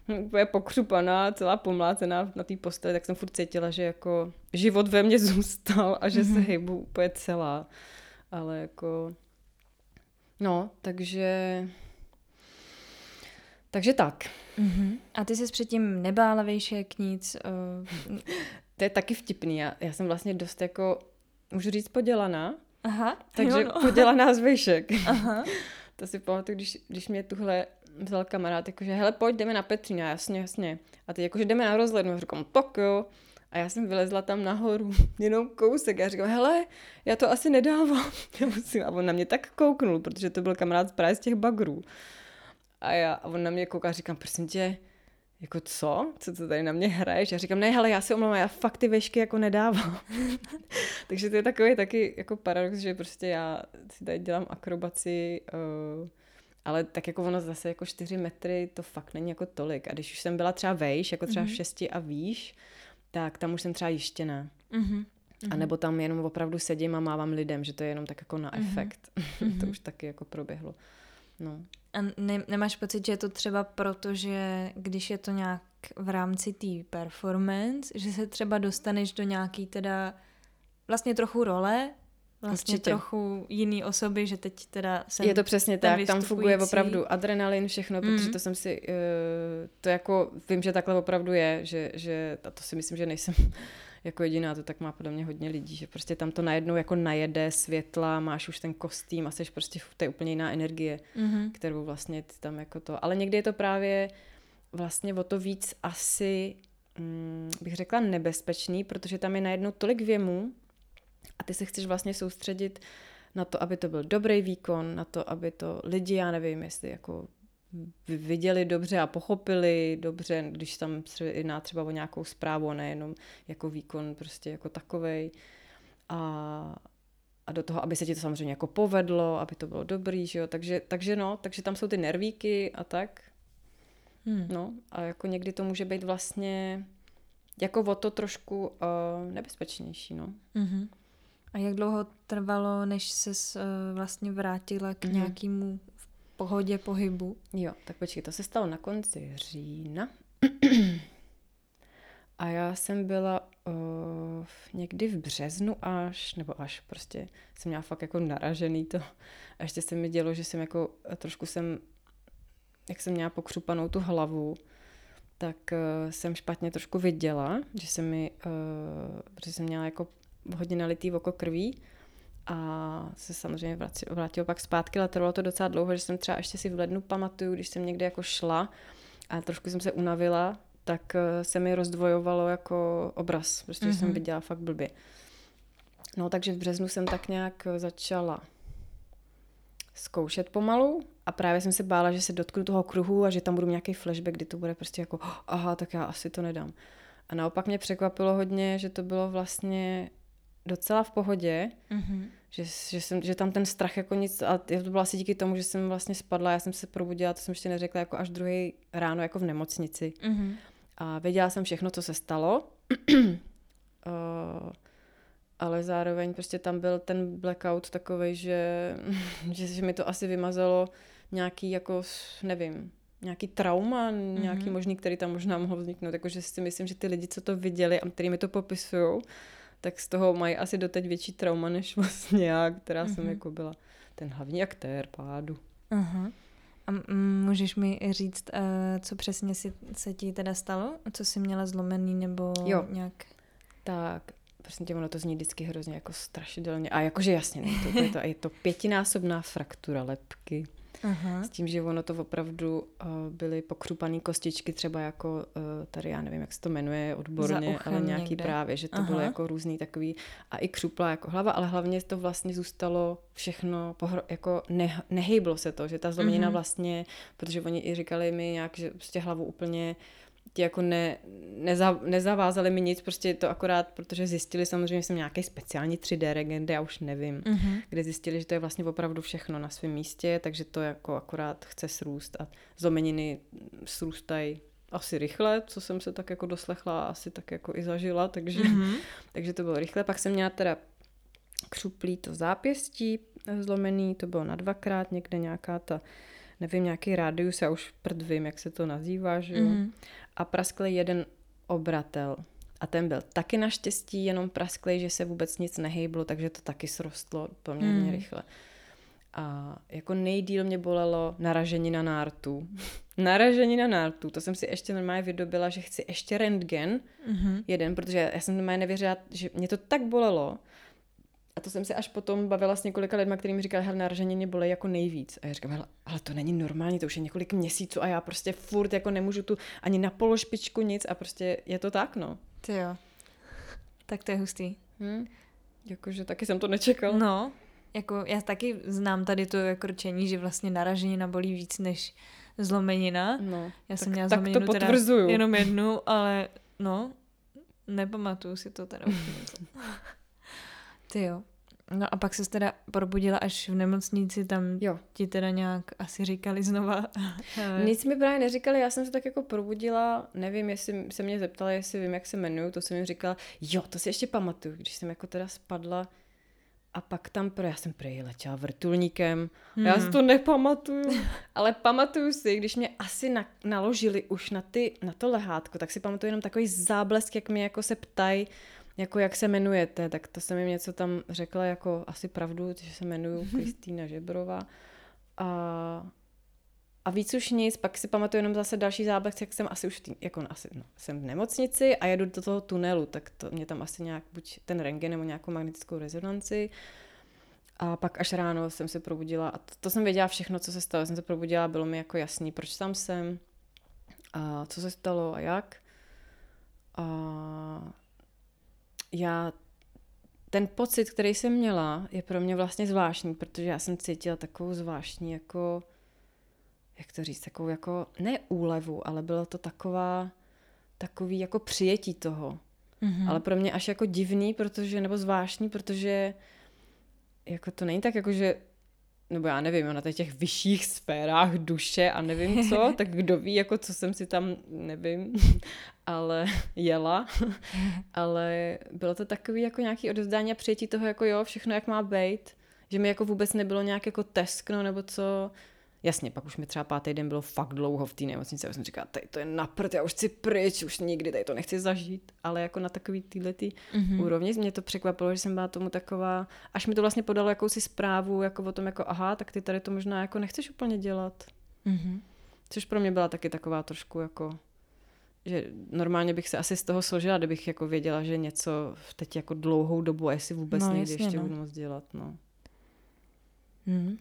(laughs) úplně pokřupaná, celá pomlácená na té posteli, tak jsem furt cítila, že jako život ve mně (laughs) zůstal a že mm-hmm. se mhm. hejbu úplně celá. Ale jako... No, takže... Takže tak. Mm-hmm. A ty jsi předtím nebála vejšek, nic? Uh... (laughs) to je taky vtipný. Já, já jsem vlastně dost jako, můžu říct, podělaná. Aha. Takže jo, no. podělaná z vejšek. Aha. to si pamatuju, když, když mě tuhle vzal kamarád, jakože hele, pojď, jdeme na Petřína, jasně, jasně. A teď jakože jdeme na rozhlednu, říkám, tak jo. A já jsem vylezla tam nahoru, (laughs) jenom kousek. A říkám, hele, já to asi nedávám. (laughs) Já musím. A on na mě tak kouknul, protože to byl kamarád právě z těch bagrů. A, já, a on na mě kouká a říkám, prosím tě, jako co? Co to tady na mě hraješ? Já říkám, ne, hele, já se omlouvám, já fakt ty vešky jako nedávám. (laughs) Takže to je takový taky jako paradox, že prostě já si tady dělám akrobaci, uh, ale tak jako ono zase jako 4 metry, to fakt není jako tolik. A když už jsem byla třeba vejš, jako třeba mm-hmm. v 6 a výš, tak tam už jsem třeba jištěná. Mm-hmm. A nebo tam jenom opravdu sedím a mávám lidem, že to je jenom tak jako na mm-hmm. efekt. (laughs) to Mhm. už taky jako proběhlo. No. A ne, nemáš pocit, že je to třeba proto, že když je to nějak v rámci té performance, že se třeba dostaneš do nějaký teda vlastně trochu role, vlastně Určitě. trochu jiný osoby, že teď teda jsem Je to přesně tak, tam funguje opravdu adrenalin, všechno, mm. protože to jsem si, uh, to jako, vím, že takhle opravdu je, že, že a to si myslím, že nejsem (laughs) jako jediná, to tak má podle mě hodně lidí, že prostě tam to najednou jako najede světla, máš už ten kostým a jsi prostě, v- je úplně jiná energie, Mhm. kterou vlastně ty tam jako to, ale někdy je to právě vlastně o to víc asi, mm, bych řekla, nebezpečný, protože tam je najednou tolik věmů a ty se chceš vlastně soustředit na to, aby to byl dobrý výkon, na to, aby to lidi, já nevím, jestli jako viděli dobře a pochopili dobře, když tam se jedná třeba o nějakou zprávu, a nejenom jako výkon prostě jako takovej. A, a do toho, aby se ti to samozřejmě jako povedlo, aby to bylo dobrý, že jo? Takže, takže no, takže tam jsou ty nervíky a tak. Hmm. No a jako někdy to může být vlastně jako o to trošku uh, nebezpečnější, no. Mhm. A jak dlouho trvalo, než se uh, vlastně vrátila k Mhm. nějakému v pohodě pohybu? Jo, tak počkej, to se stalo na konci října. A já jsem byla uh, někdy v březnu až, nebo až prostě jsem měla fakt jako naražený to. A ještě se mi dělo, že jsem jako eh, trošku jsem, jak jsem měla pokřupanou tu hlavu, tak uh, jsem špatně trošku viděla, že se mi, uh, protože jsem měla jako hodně nalitý oko krví a se samozřejmě vrátilo, pak zpátky, ale trvalo to docela dlouho, že jsem třeba ještě si v lednu pamatuju, když jsem někde jako šla a trošku jsem se unavila, tak eh, se mi rozdvojovalo jako obraz, prostě mm-hmm. jsem Mhm. viděla fakt blbě. No takže v březnu jsem tak nějak začala zkoušet pomalu a právě jsem se bála, že se dotknu toho kruhu a že tam budu nějaký flashback, kdy to bude prostě jako aha, tak já asi to nedám. A naopak mě překvapilo hodně, že to bylo vlastně docela v pohodě, Mhm. že, že, jsem, že tam ten strach jako nic, a to bylo asi díky tomu, že jsem vlastně spadla, já jsem se probudila, to jsem ještě neřekla, jako až druhý ráno jako v nemocnici. Mhm. A věděla jsem všechno, co se stalo, uh, (clears throat) ale zároveň prostě tam byl ten blackout takový, že, (laughs) že, že mi to asi vymazalo nějaký jako, nevím, nějaký trauma, nějaký Mhm. možný, který tam možná mohl vzniknout. Jakože si myslím, že ty lidi, co to viděli a který mi to popisují, tak z toho mají asi doteď větší trauma, než (laughs) vlastně já, která jsem Mhm. jako byla ten hlavní aktér pádu. Aha. A můžeš mi říct, uh, co přesně si, se ti teda stalo? Co jsi měla zlomený nebo Jo. nějak... Tak, prosím tě, ono to zní vždycky hrozně jako strašidelně. A jakože jasně, ne, to, je, to, je to pětinásobná fraktura lepky. Aha. S tím, že ono to opravdu uh, byly pokřupané kostičky, třeba jako uh, tady, já nevím, jak se to jmenuje odborně, ale nějaký někde. právě, že to Aha. bylo jako různý takový a i křupla jako hlava, ale hlavně to vlastně zůstalo všechno, pohro, jako ne, nehejblo se to, že ta zlomenina Mhm. vlastně, protože oni i říkali mi nějak, že prostě hlavu úplně ti jako ne, neza, nezavázali mi nic, prostě to akorát, protože zjistili samozřejmě, že jsem nějaký speciální 3D regent, já už nevím Mhm. kde zjistili, že to je vlastně opravdu všechno na svém místě, takže to jako akorát chce srůst a zlomeniny srůstají asi rychle, co jsem se tak jako doslechla a asi tak jako i zažila, takže, Mhm. takže to bylo rychle. Pak jsem měla teda křuplý to zápěstí zlomený, to bylo na dvakrát, někde nějaká ta, nevím, nějaký rádius, já už prd vím, jak se to nazývá, že jo. Mhm. A praskl jeden obratel. A ten byl taky naštěstí jenom prasklej, že se vůbec nic nehejblo, takže to taky srostlo poměrně Hmm. rychle. A jako nejdíl mě bolelo naražení na nártu. (laughs) naražení na nártu, to jsem si ještě normálně vydobila, že chci ještě rentgen, Mhm. jeden, protože já jsem normálně nevěřila, že mě to tak bolelo. A to jsem se až potom bavila s několika lidmi, kteří mi říkali, hele, naražení mě bolí jako nejvíc. A já říkám, hele, ale to není normální, to už je několik měsíců a já prostě furt jako nemůžu tu ani na pološpičku nic a prostě je to tak, no. Ty jo. Tak to je hustý. Hm? Jakože taky jsem to nečekala. No, jako já taky znám tady to jako rčení, že vlastně naraženina bolí víc než zlomenina. no Já tak, jsem měla tak zlomeninu to teda potvrzuju. jenom jednu, ale no, nepamatuju si to teda. (laughs) Ty jo. No a pak se teda probudila až v nemocnici, tam jo. ti teda nějak asi říkali znova. (laughs) Nic mi právě neříkali, já jsem se tak jako probudila, nevím, jestli se mě zeptala, jestli vím, jak se jmenuju, to jsem jim říkala, jo, to si ještě pamatuju, když jsem jako teda spadla a pak tam, pro, já jsem prej letěla vrtulníkem, hmm. já si to nepamatuju, (laughs) ale pamatuju si, když mě asi na, naložili už na, ty, na to lehátko, tak si pamatuju jenom takový záblesk, jak mě jako se ptají, jako jak se jmenujete, tak to jsem jim něco tam řekla jako asi pravdu, že se jmenuju (laughs) Kristýna Žebrová. A, a víc už nic, pak si pamatuju jenom zase další záblesk, jak jsem asi už tý, jako asi, no, jsem v nemocnici a jedu do toho tunelu, tak to mě tam asi nějak buď ten rengen nebo nějakou magnetickou rezonanci. A pak až ráno jsem se probudila a to, to jsem věděla všechno, co se stalo. Jsem se probudila, bylo mi jako jasný, proč tam jsem, a co se stalo a jak. A já ten pocit, který jsem měla, je pro mě vlastně zvláštní, protože já jsem cítila takovou zvláštní jako, jak to říct, takovou jako, ne úlevu, ale bylo to taková, takový jako přijetí toho. Mm-hmm. Ale pro mě až jako divný, protože, nebo zvláštní, protože jako to není tak jako, že nebo já nevím, na těch vyšších sférách duše a nevím co, (laughs) tak kdo ví, jako co jsem si tam, nevím, (laughs) ale jela, (laughs) ale bylo to takový jako nějaký odevzdání a přijetí toho, jako jo, všechno jak má být, že mi jako vůbec nebylo nějak jako teskno nebo co, Jasně, pak už mi třeba pátý den bylo fakt dlouho v té nemocnici, a jsem říkala, tady to je naprt, já už chci pryč, už nikdy tady to nechci zažít, ale jako na takový týhle tý mm-hmm. úrovni mě to překvapilo, že jsem byla tomu taková, až mi to vlastně podalo jakousi zprávu, jako o tom, jako aha, tak ty tady to možná jako nechceš úplně dělat. Mm-hmm. Což pro mě byla taky taková trošku jako že normálně bych se asi z toho složila, kdybych jako věděla, že něco teď jako dlouhou dobu a jestli vůbec no, někdy ještě no. budu moc dělat, no. Hmm.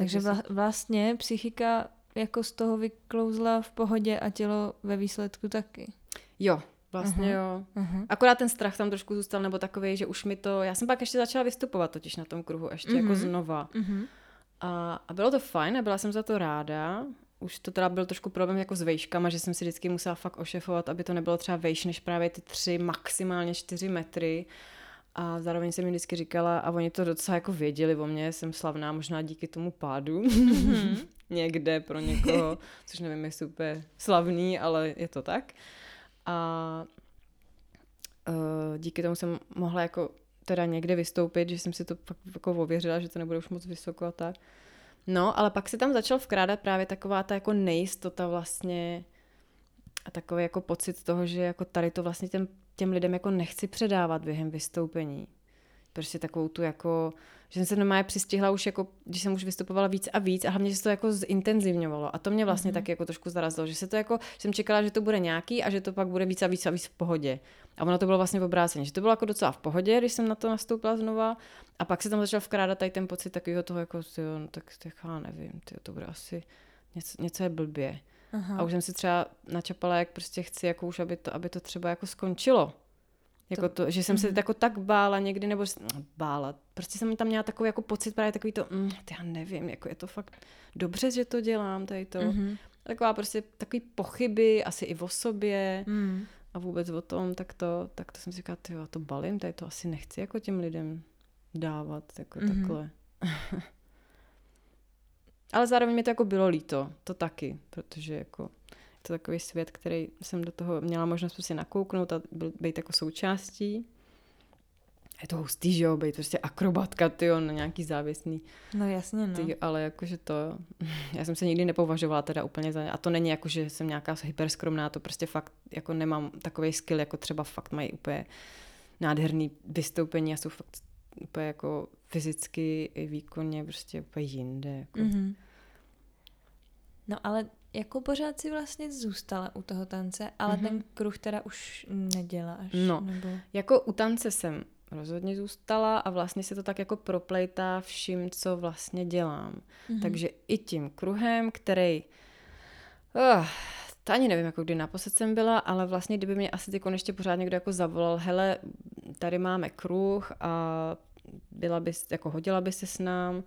Takže vla, vlastně psychika jako z toho vyklouzla v pohodě a tělo ve výsledku taky. Jo, vlastně uh-huh. jo. Uh-huh. Akorát ten strach tam trošku zůstal, nebo takový, že už mi to... Já jsem pak ještě začala vystupovat totiž na tom kruhu, ještě uh-huh. jako znova. Uh-huh. A, a bylo to fajn a byla jsem za to ráda. Už to teda byl trošku problém jako s vejškama, že jsem si vždycky musela fakt ošefovat, aby to nebylo třeba vejš než právě ty tři, maximálně čtyři metry. A zároveň jsem mi vždycky říkala, a oni to docela jako věděli o mě, jsem slavná možná díky tomu pádu. Mm-hmm. (laughs) Někde pro někoho, (laughs) což nevím, jestli úplně slavný, ale je to tak. A uh, díky tomu jsem mohla jako teda někde vystoupit, že jsem si to pak jako ověřila, že to nebude už moc vysoko a tak. No, ale pak se tam začal vkrádat právě taková ta jako nejistota vlastně a takový jako pocit toho, že jako tady to vlastně těm, těm lidem jako nechci předávat během vystoupení. Prostě takovou tu jako, že jsem se normálně přistihla už jako, když jsem už vystupovala víc a víc a hlavně, že se to jako zintenzivňovalo. A to mě vlastně mm-hmm. tak jako trošku zarazilo, že se to jako, že jsem čekala, že to bude nějaký a že to pak bude víc a víc a víc v pohodě. A ono to bylo vlastně v obráceně, že to bylo jako docela v pohodě, když jsem na to nastoupila znova a pak se tam začal vkrádat tady ten pocit takového toho jako, tyjo, no, tak, tak já nevím, tyjo, to bude asi, něco, něco je blbě. Aha. A už jsem si třeba načapala, jak prostě chci, jako už, aby to, aby to třeba jako skončilo. Jako to, to že jsem mm. se jako tak bála někdy, nebo no, bála. Prostě jsem tam měla takový jako pocit, právě takový to, mm, já nevím, jako je to fakt dobře, že to dělám, tady to. Mm-hmm. Taková prostě takový pochyby, asi i o sobě mm. a vůbec o tom, tak to, tak to jsem si říkala, jo, to balím, tady to asi nechci jako těm lidem dávat, jako mm-hmm. takhle. (laughs) Ale zároveň mi to jako bylo líto, to taky, protože jako je to takový svět, který jsem do toho měla možnost prostě nakouknout a být jako součástí. Je to hustý, že jo, být prostě akrobatka, ty na nějaký závěsný. No jasně, no. Ty, ale jakože to, (laughs) já jsem se nikdy nepovažovala teda úplně za, a to není jako, že jsem nějaká hyperskromná, to prostě fakt, jako nemám takový skill, jako třeba fakt mají úplně nádherný vystoupení a jsou fakt úplně jako fyzicky i výkonně prostě úplně jinde. Jako. Mm-hmm. No ale jako pořád si vlastně zůstala u toho tance, ale mm-hmm. ten kruh teda už neděláš. No, nebo... jako u tance jsem rozhodně zůstala a vlastně se to tak jako proplejtá vším, co vlastně dělám. Mm-hmm. Takže i tím kruhem, který... Uh, to ani nevím, jako kdy naposled jsem byla, ale vlastně kdyby mě asi teď ještě pořád někdo jako zavolal, hele, tady máme kruh a byla bys, jako hodila by se s nám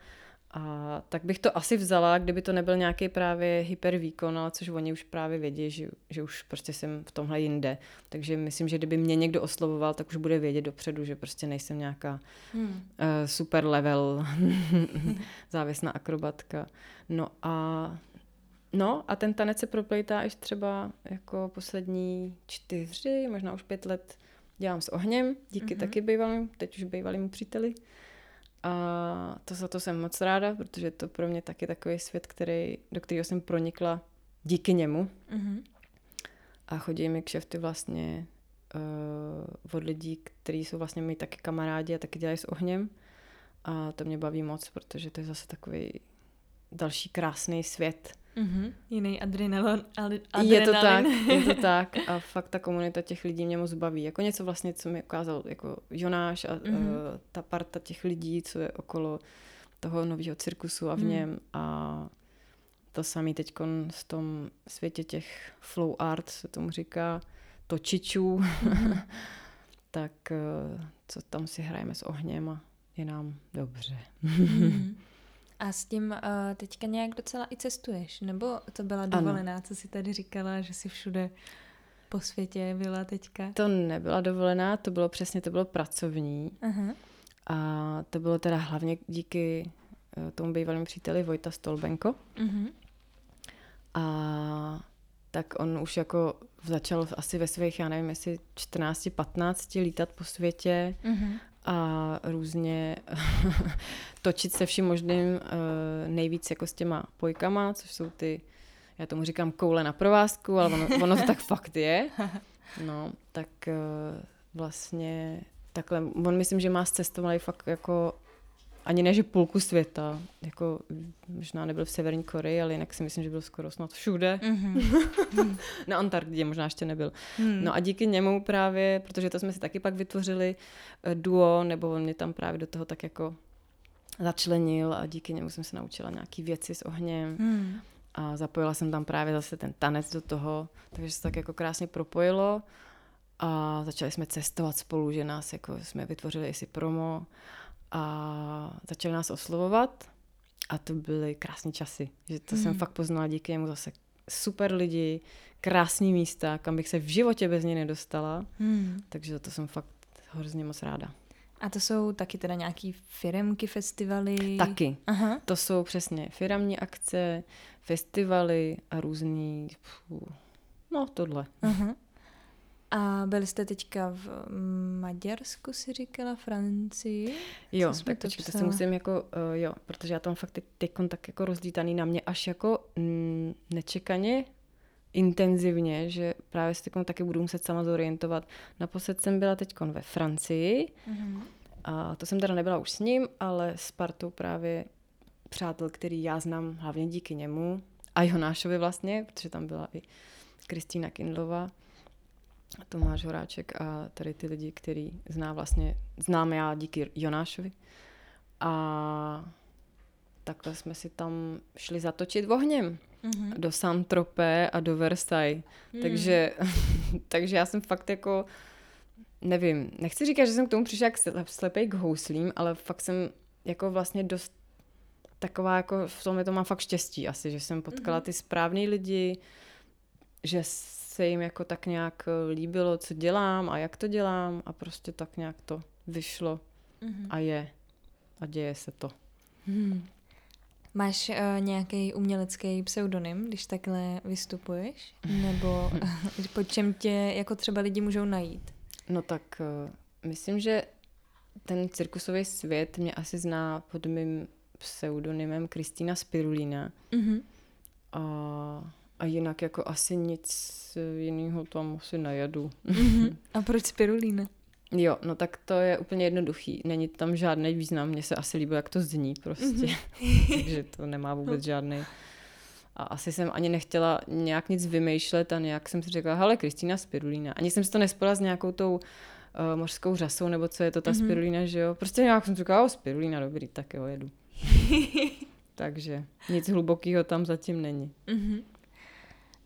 A tak bych to asi vzala, kdyby to nebyl nějaký právě hypervýkon, ale což oni už právě vědí, že, že už prostě jsem v tomhle jinde. Takže myslím, že kdyby mě někdo oslovoval, tak už bude vědět dopředu, že prostě nejsem nějaká hmm. uh, super level (laughs) závěsná akrobatka. No a No a ten tanec se proplejtá až třeba jako poslední čtyři, možná už pět let dělám s ohněm, díky mm-hmm. taky bývalým, teď už bývalým příteli. A to za to jsem moc ráda, protože to pro mě taky takový svět, který, do kterého jsem pronikla díky němu. Mm-hmm. A chodí mi kšefty vlastně uh, od lidí, kteří jsou vlastně mi taky kamarádi a taky dělají s ohněm. A to mě baví moc, protože to je zase takový další krásný svět, Mm-hmm. Jiný adrenalin, adrenalin. Je to tak, je to (laughs) tak a fakt ta komunita těch lidí mě moc baví. Jako něco vlastně, co mi ukázal jako Jonáš a mm-hmm. uh, ta parta těch lidí, co je okolo toho nového cirkusu a v mm. něm a to samý teď v tom světě těch flow art se tomu říká, točičů, mm-hmm. (laughs) tak uh, co tam si hrajeme s ohněm a je nám dobře. mm-hmm. (laughs) A s tím uh, teďka nějak docela i cestuješ? Nebo to byla dovolená, ano. co jsi tady říkala, že jsi všude po světě byla teďka? To nebyla dovolená, to bylo přesně, to bylo pracovní. Uh-huh. A to bylo teda hlavně díky uh, tomu bývalému příteli Vojta Stolbenko. Uh-huh. A tak on už jako začal asi ve svých, já nevím, jestli 14-15 lítat po světě uh-huh a různě (laughs) točit se vším možným eh, nejvíc jako s těma pojkama, což jsou ty, já tomu říkám koule na provázku, ale ono, ono to tak (laughs) fakt je. No, tak eh, vlastně takhle, on myslím, že má zcestovaný fakt jako ani ne, že půlku světa, jako možná nebyl v Severní Koreji, ale jinak si myslím, že byl skoro snad všude. Mm-hmm. (laughs) Na Antarktidě možná ještě nebyl. Mm. No a díky němu právě, protože to jsme si taky pak vytvořili eh, duo, nebo on mě tam právě do toho tak jako začlenil a díky němu jsem se naučila nějaký věci s ohněm. Mm. A zapojila jsem tam právě zase ten tanec do toho, takže se tak jako krásně propojilo a začali jsme cestovat spolu, že nás jako jsme vytvořili i si promo a začali nás oslovovat a to byly krásné časy. Že to hmm. jsem fakt poznala díky němu zase super lidi, krásný místa, kam bych se v životě bez něj nedostala. Hmm. Takže za to jsem fakt hrozně moc ráda. A to jsou taky teda nějaký firemky, festivaly? Taky. Aha. To jsou přesně firmní akce, festivaly a různý, no tohle. Aha. A byli jste teďka v Maďarsku, si říkala, Francii? Jo, tak to, to si musím jako, uh, jo, protože já tam fakt teď tak jako rozlítaný na mě až jako mm, nečekaně, intenzivně, že právě se taky budu muset sama zorientovat. Naposled jsem byla teď ve Francii mm-hmm. a to jsem teda nebyla už s ním, ale s partou právě přátel, který já znám hlavně díky němu a Jonášovi vlastně, protože tam byla i Kristýna Kindlová. Tomáš Horáček a tady ty lidi, který zná vlastně, znám já díky Jonášovi. A takhle jsme si tam šli zatočit ohněm. Mm-hmm. Do Saint-Tropez a do Versailles. Mm. Takže, (laughs) takže já jsem fakt jako, nevím, nechci říkat, že jsem k tomu přišla jak slepej k houslím, ale fakt jsem jako vlastně dost taková jako v tom je to mám fakt štěstí asi, že jsem potkala mm-hmm. ty správný lidi, že se jim jako tak nějak eh, líbilo, co dělám a jak to dělám a prostě tak nějak to vyšlo mm-hmm. a je a děje se to. Hmm. Máš uh, nějaký umělecký pseudonym, když takhle vystupuješ? Nebo uh, pod čem tě jako třeba lidi můžou najít? No tak uh, myslím, že ten cirkusový svět mě asi zná pod mým pseudonymem Kristýna Spirulina. Mm-hmm. A a jinak jako asi nic jiného tam asi nejedu. Mm-hmm. (laughs) A proč spirulína? Jo, no tak to je úplně jednoduchý. Není tam žádný význam. Mně se asi líbí, jak to zní prostě. Mm-hmm. (laughs) Takže to nemá vůbec no. žádný. A asi jsem ani nechtěla nějak nic vymýšlet a nějak jsem si řekla, hele, Kristýna Spirulína. Ani jsem si to nespala s nějakou tou uh, mořskou řasou, nebo co je to ta mm-hmm. spirulína, že jo. Prostě nějak jsem říkala, o, spirulína, dobrý, tak jo, jedu. (laughs) Takže nic hlubokého tam zatím není. Mm-hmm.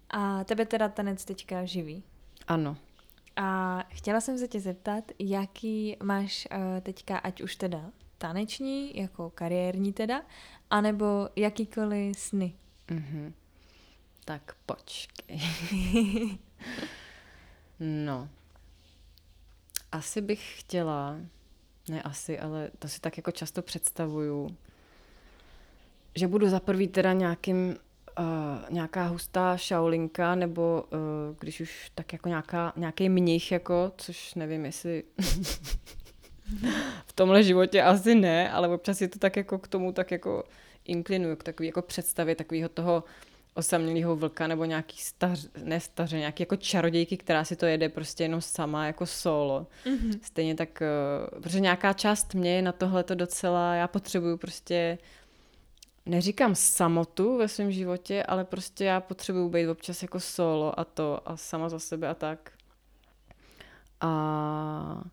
A tebe teda tanec teďka živí? Ano. A chtěla jsem se tě zeptat, jaký máš uh, teďka, ať už teda taneční, jako kariérní teda, anebo jakýkoliv sny? Mm-hmm. Tak počkej. (laughs) no. Asi bych chtěla, ne asi, ale to si tak jako často představuju, že budu za prvý teda nějakým uh, nějaká hustá šaulinka, nebo uh, když už tak jako nějaká, nějaký mnich, jako, což nevím, jestli (laughs) v tomhle životě asi ne, ale občas je to tak jako k tomu tak jako inklinuju, k takový jako představě takového toho osamělého vlka nebo nějaký stař, ne staře, nějaký jako čarodějky, která si to jede prostě jenom sama jako solo. Mm-hmm. Stejně tak, uh, protože nějaká část mě je na tohle to docela, já potřebuju prostě neříkám samotu ve svém životě, ale prostě já potřebuju být občas jako solo a to a sama za sebe a tak. A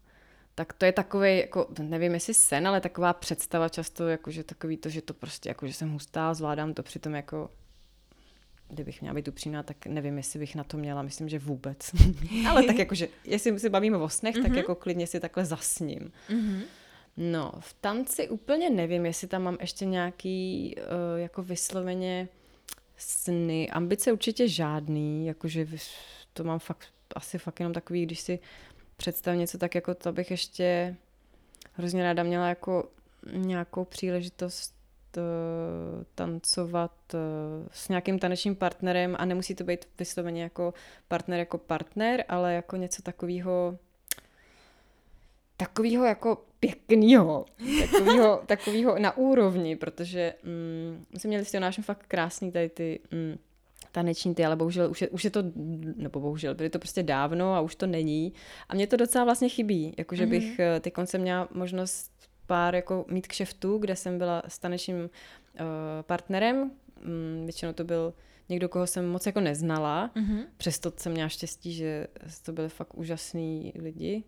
tak to je takový, jako, nevím jestli sen, ale taková představa často, jako, že takový to, že to prostě, jako, že jsem hustá, zvládám to přitom jako kdybych měla být upřímná, tak nevím, jestli bych na to měla, myslím, že vůbec. (laughs) ale tak (laughs) jako, že jestli se bavíme o snech, mm-hmm. tak mhm. jako klidně si takhle zasním. Mm-hmm. No, v tanci úplně nevím, jestli tam mám ještě nějaký uh, jako vysloveně sny. Ambice určitě žádný, jakože to mám fakt, asi fakt jenom takový, když si představím něco tak jako to bych ještě hrozně ráda měla jako nějakou příležitost uh, tancovat uh, s nějakým tanečním partnerem a nemusí to být vysloveně jako partner jako partner, ale jako něco takového takového jako pěkného, takového, (laughs) takového na úrovni, protože mm, jsme měli s náš fakt krásný tady ty mm, taneční ty, ale bohužel už je, už je to, nebo bohužel, byly to prostě dávno a už to není. A mě to docela vlastně chybí, jakože mm-hmm. bych eh, ty konce měla možnost pár jako mít kšeftů, kde jsem byla s tanečním uh, partnerem, mm, většinou to byl někdo, koho jsem moc jako neznala, mm-hmm. přesto jsem měla štěstí, že to byly fakt úžasní lidi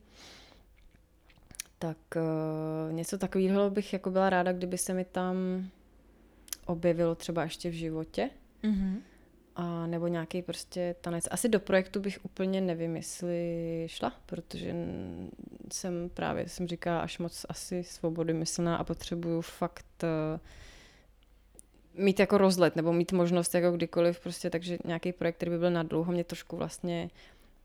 tak uh, něco takového bych jako byla ráda, kdyby se mi tam objevilo třeba ještě v životě. Mm-hmm. A nebo nějaký prostě tanec. Asi do projektu bych úplně nevím, jestli šla, protože jsem právě, jsem říkala, až moc asi svobody myslná a potřebuju fakt uh, mít jako rozlet nebo mít možnost jako kdykoliv prostě, takže nějaký projekt, který by byl na dlouho, mě trošku vlastně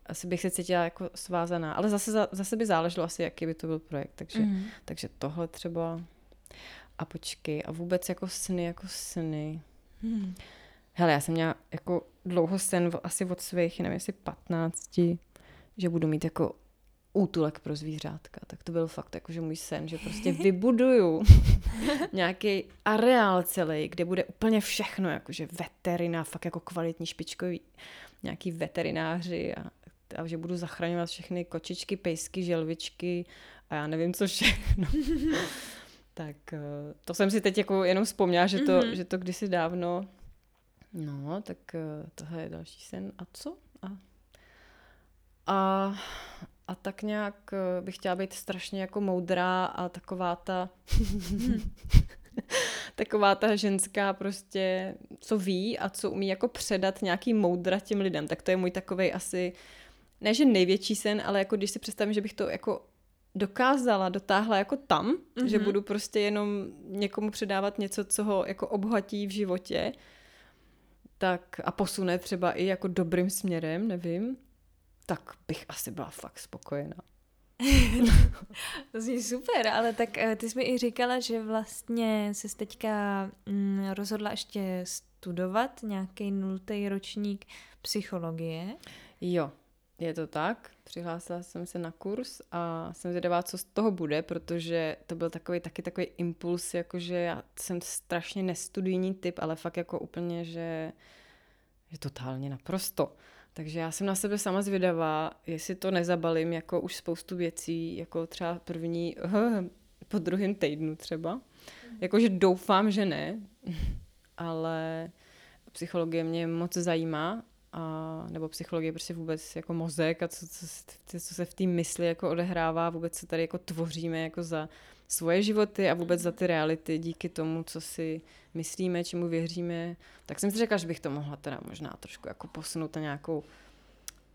asi bych se cítila jako svázaná. Ale zase, za, zase by záleželo asi, jaký by to byl projekt. Takže, mm. takže tohle třeba. A počkej, a vůbec jako sny, jako sny. Mm. Hele, já jsem měla jako dlouho sen, asi od svých, nevím, jestli 15, že budu mít jako útulek pro zvířátka. Tak to byl fakt jako, že můj sen, že prostě (laughs) vybuduju nějaký areál celý, kde bude úplně všechno, jakože veterina, fakt jako kvalitní špičkový, nějaký veterináři a a že budu zachraňovat všechny kočičky, pejsky, želvičky a já nevím, co všechno. (laughs) tak eh, to jsem si teď jako jenom vzpomněla, že to, mm-hmm. že to kdysi dávno, no, tak eh, tohle je další sen. A co? A, a, a tak nějak eh, bych chtěla být strašně jako moudrá a taková ta (laughs) taková ta ženská prostě, co ví a co umí jako předat nějaký moudra těm lidem. Tak to je můj takový asi ne že největší sen, ale jako když si představím, že bych to jako dokázala, dotáhla jako tam, mm-hmm. že budu prostě jenom někomu předávat něco, co ho jako obhatí v životě, tak a posune třeba i jako dobrým směrem, nevím, tak bych asi byla fakt spokojená. (laughs) to zní super, ale tak eh, ty jsi mi i říkala, že vlastně jsi teďka mm, rozhodla ještě studovat nějaký nultý ročník psychologie. Jo, je to tak, přihlásila jsem se na kurz a jsem zvědavá, co z toho bude, protože to byl takový taky takový impuls, jakože já jsem strašně nestudijní typ, ale fakt jako úplně, že je totálně naprosto. Takže já jsem na sebe sama zvědavá, jestli to nezabalím jako už spoustu věcí, jako třeba první, (laughs) po druhém týdnu třeba. Jakože doufám, že ne, (laughs) ale psychologie mě moc zajímá a, nebo psychologie prostě vůbec jako mozek a co, co, co se v té mysli jako odehrává, vůbec co tady jako tvoříme jako za svoje životy a vůbec za ty reality díky tomu, co si myslíme, čemu věříme, tak jsem si řekla, že bych to mohla teda možná trošku jako posunout na nějakou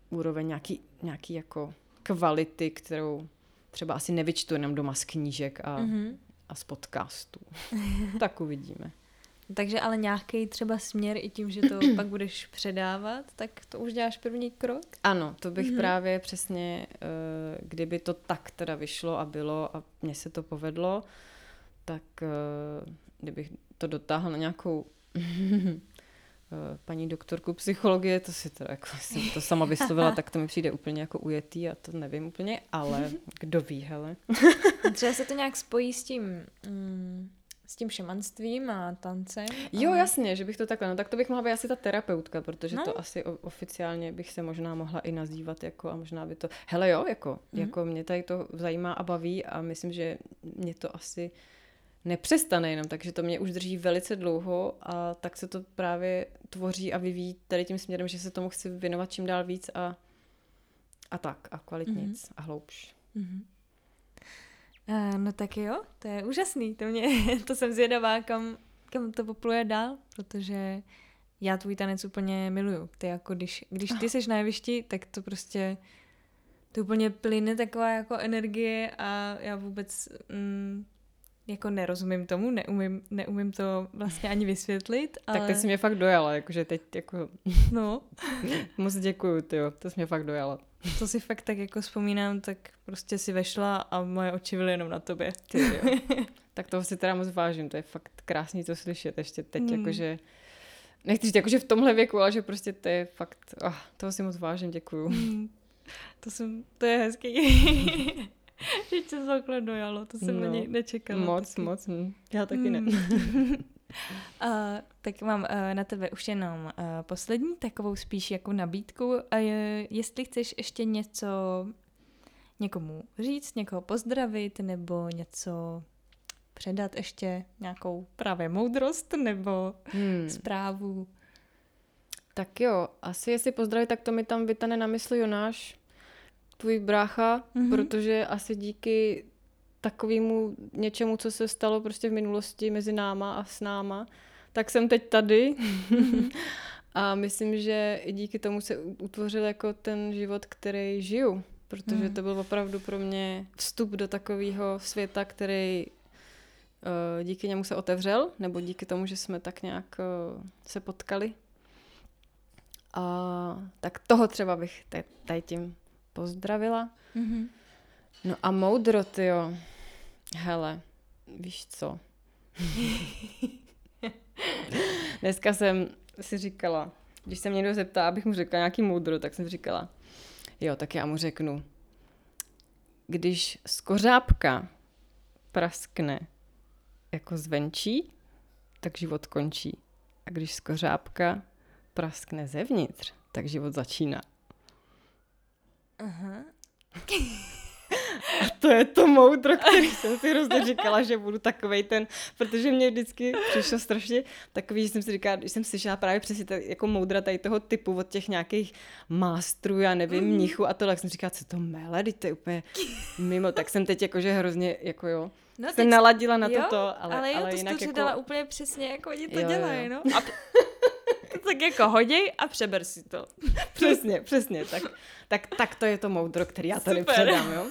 úroveň, nějaký, nějaký jako kvality, kterou třeba asi nevyčtu jenom doma z knížek a, mm-hmm. a z podcastů. (laughs) tak uvidíme. Takže ale nějaký třeba směr i tím, že to (clears throat) pak budeš předávat, tak to už děláš první krok? Ano, to bych mm-hmm. právě přesně, eh, kdyby to tak teda vyšlo a bylo a mně se to povedlo, tak eh, kdybych to dotáhl na nějakou (laughs) eh, paní doktorku psychologie, to si teda jako jsem to sama vyslovila, tak to mi přijde úplně jako ujetý a to nevím úplně, ale (laughs) kdo ví, hele. Třeba se to nějak spojí s tím, mm, s tím šamanstvím a tancem. Jo, ale... jasně, že bych to takhle, no tak to bych mohla být asi ta terapeutka, protože no. to asi oficiálně bych se možná mohla i nazývat jako a možná by to, hele jo, jako, mm-hmm. jako mě tady to zajímá a baví a myslím, že mě to asi nepřestane jenom, takže to mě už drží velice dlouho a tak se to právě tvoří a vyvíjí tady tím směrem, že se tomu chci věnovat čím dál víc a, a tak a kvalitnic mm-hmm. a hloubš. Mm-hmm. Uh, no tak jo, to je úžasný, to, mě, (laughs) to jsem zvědavá, kam, kam to popluje dál, protože já tvůj tanec úplně miluju. Ty jako když, když ty seš na jevišti, tak to prostě to úplně plyne taková jako energie a já vůbec mm, jako nerozumím tomu, neumím, neumím to vlastně ani vysvětlit. (laughs) Ale... Tak teď jsi mě fakt dojala, jakože teď jako... (laughs) No. (laughs) Moc děkuju, ty to jsi mě fakt dojala. To si fakt tak jako vzpomínám, tak prostě si vešla a moje oči byly jenom na tobě. Ty jo. tak toho si teda moc vážím, to je fakt krásný to slyšet ještě teď, mm. jakože nechci říct jakože v tomhle věku, ale že prostě to je fakt, oh, toho si moc vážím, děkuju. Mm. To, jsem, to je hezký. (laughs) že tě takhle dojalo, to jsem no, ani nečekala. Moc, taky. moc, hm. já taky mm. ne. (laughs) Uh, tak mám uh, na tebe už jenom uh, poslední takovou spíš jako nabídku. Uh, jestli chceš ještě něco někomu říct, někoho pozdravit nebo něco předat ještě nějakou právě moudrost nebo hmm. zprávu. Tak jo, asi jestli pozdravit, tak to mi tam vytane na mysli Jonáš, tvůj brácha, mm-hmm. protože asi díky takovému něčemu, co se stalo prostě v minulosti mezi náma a s náma, tak jsem teď tady. Mm-hmm. (laughs) a myslím, že i díky tomu se utvořil jako ten život, který žiju. Protože mm. to byl opravdu pro mě vstup do takového světa, který uh, díky němu se otevřel, nebo díky tomu, že jsme tak nějak uh, se potkali. A tak toho třeba bych tady tím pozdravila. Mm-hmm. No a moudro, jo. Hele, víš co? (laughs) Dneska jsem si říkala, když se mě někdo zeptá, abych mu řekla nějaký moudro, tak jsem říkala, jo, tak já mu řeknu, když skořápka praskne jako zvenčí, tak život končí. A když skořápka praskne zevnitř, tak život začíná. Aha. A to je to moudro, který jsem si hrozně říkala, že budu takovej ten, protože mě vždycky přišlo strašně takový, že jsem si říkala, když jsem slyšela právě přesně tady, jako moudra tady toho typu od těch nějakých mástrů, já nevím, mm. mnichu a tohle, tak jsem říkala, co to mele, to je úplně mimo, tak jsem teď jakože hrozně, jako jo, No, jsem naladila na jo, toto, ale, ale, jo, ale to jinak jako... dala úplně přesně, jako oni to jo, dělají, jo. no. A (laughs) tak jako hoděj a přeber si to. (laughs) přesně, přesně. Tak, tak, tak to je to moudro, který já tady Super. předám, jo?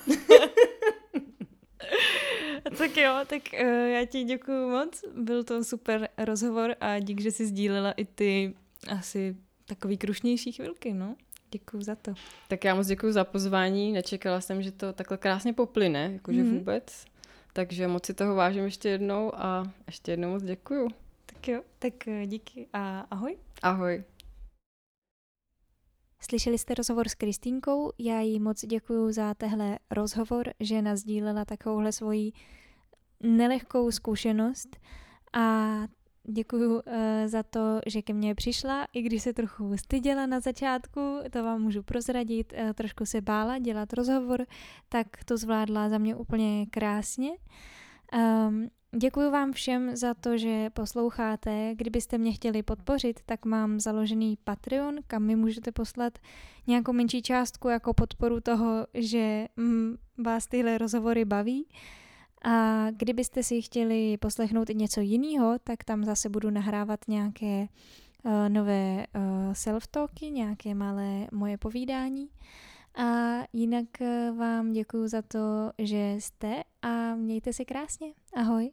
(laughs) tak jo, tak uh, já ti děkuji moc. Byl to super rozhovor a dík, že jsi sdílela i ty asi takový krušnější chvilky, no. Děkuji za to. Tak já moc děkuji za pozvání. Nečekala jsem, že to takhle krásně poplyne, jakože mm-hmm. vůbec. Takže moc si toho vážím ještě jednou a ještě jednou moc děkuju. Tak jo, tak eh, díky a ahoj. Ahoj. Slyšeli jste rozhovor s Kristýnkou, já jí moc děkuji za tehle rozhovor, že nazdílela takovouhle svoji nelehkou zkušenost a děkuji uh, za to, že ke mně přišla, i když se trochu styděla na začátku, to vám můžu prozradit, uh, trošku se bála dělat rozhovor, tak to zvládla za mě úplně krásně. Um, Děkuji vám všem za to, že posloucháte. Kdybyste mě chtěli podpořit, tak mám založený Patreon, kam mi můžete poslat nějakou menší částku jako podporu toho, že mm, vás tyhle rozhovory baví. A kdybyste si chtěli poslechnout i něco jiného, tak tam zase budu nahrávat nějaké uh, nové uh, self-talky, nějaké malé moje povídání. A jinak vám děkuji za to, že jste a mějte si krásně. Ahoj.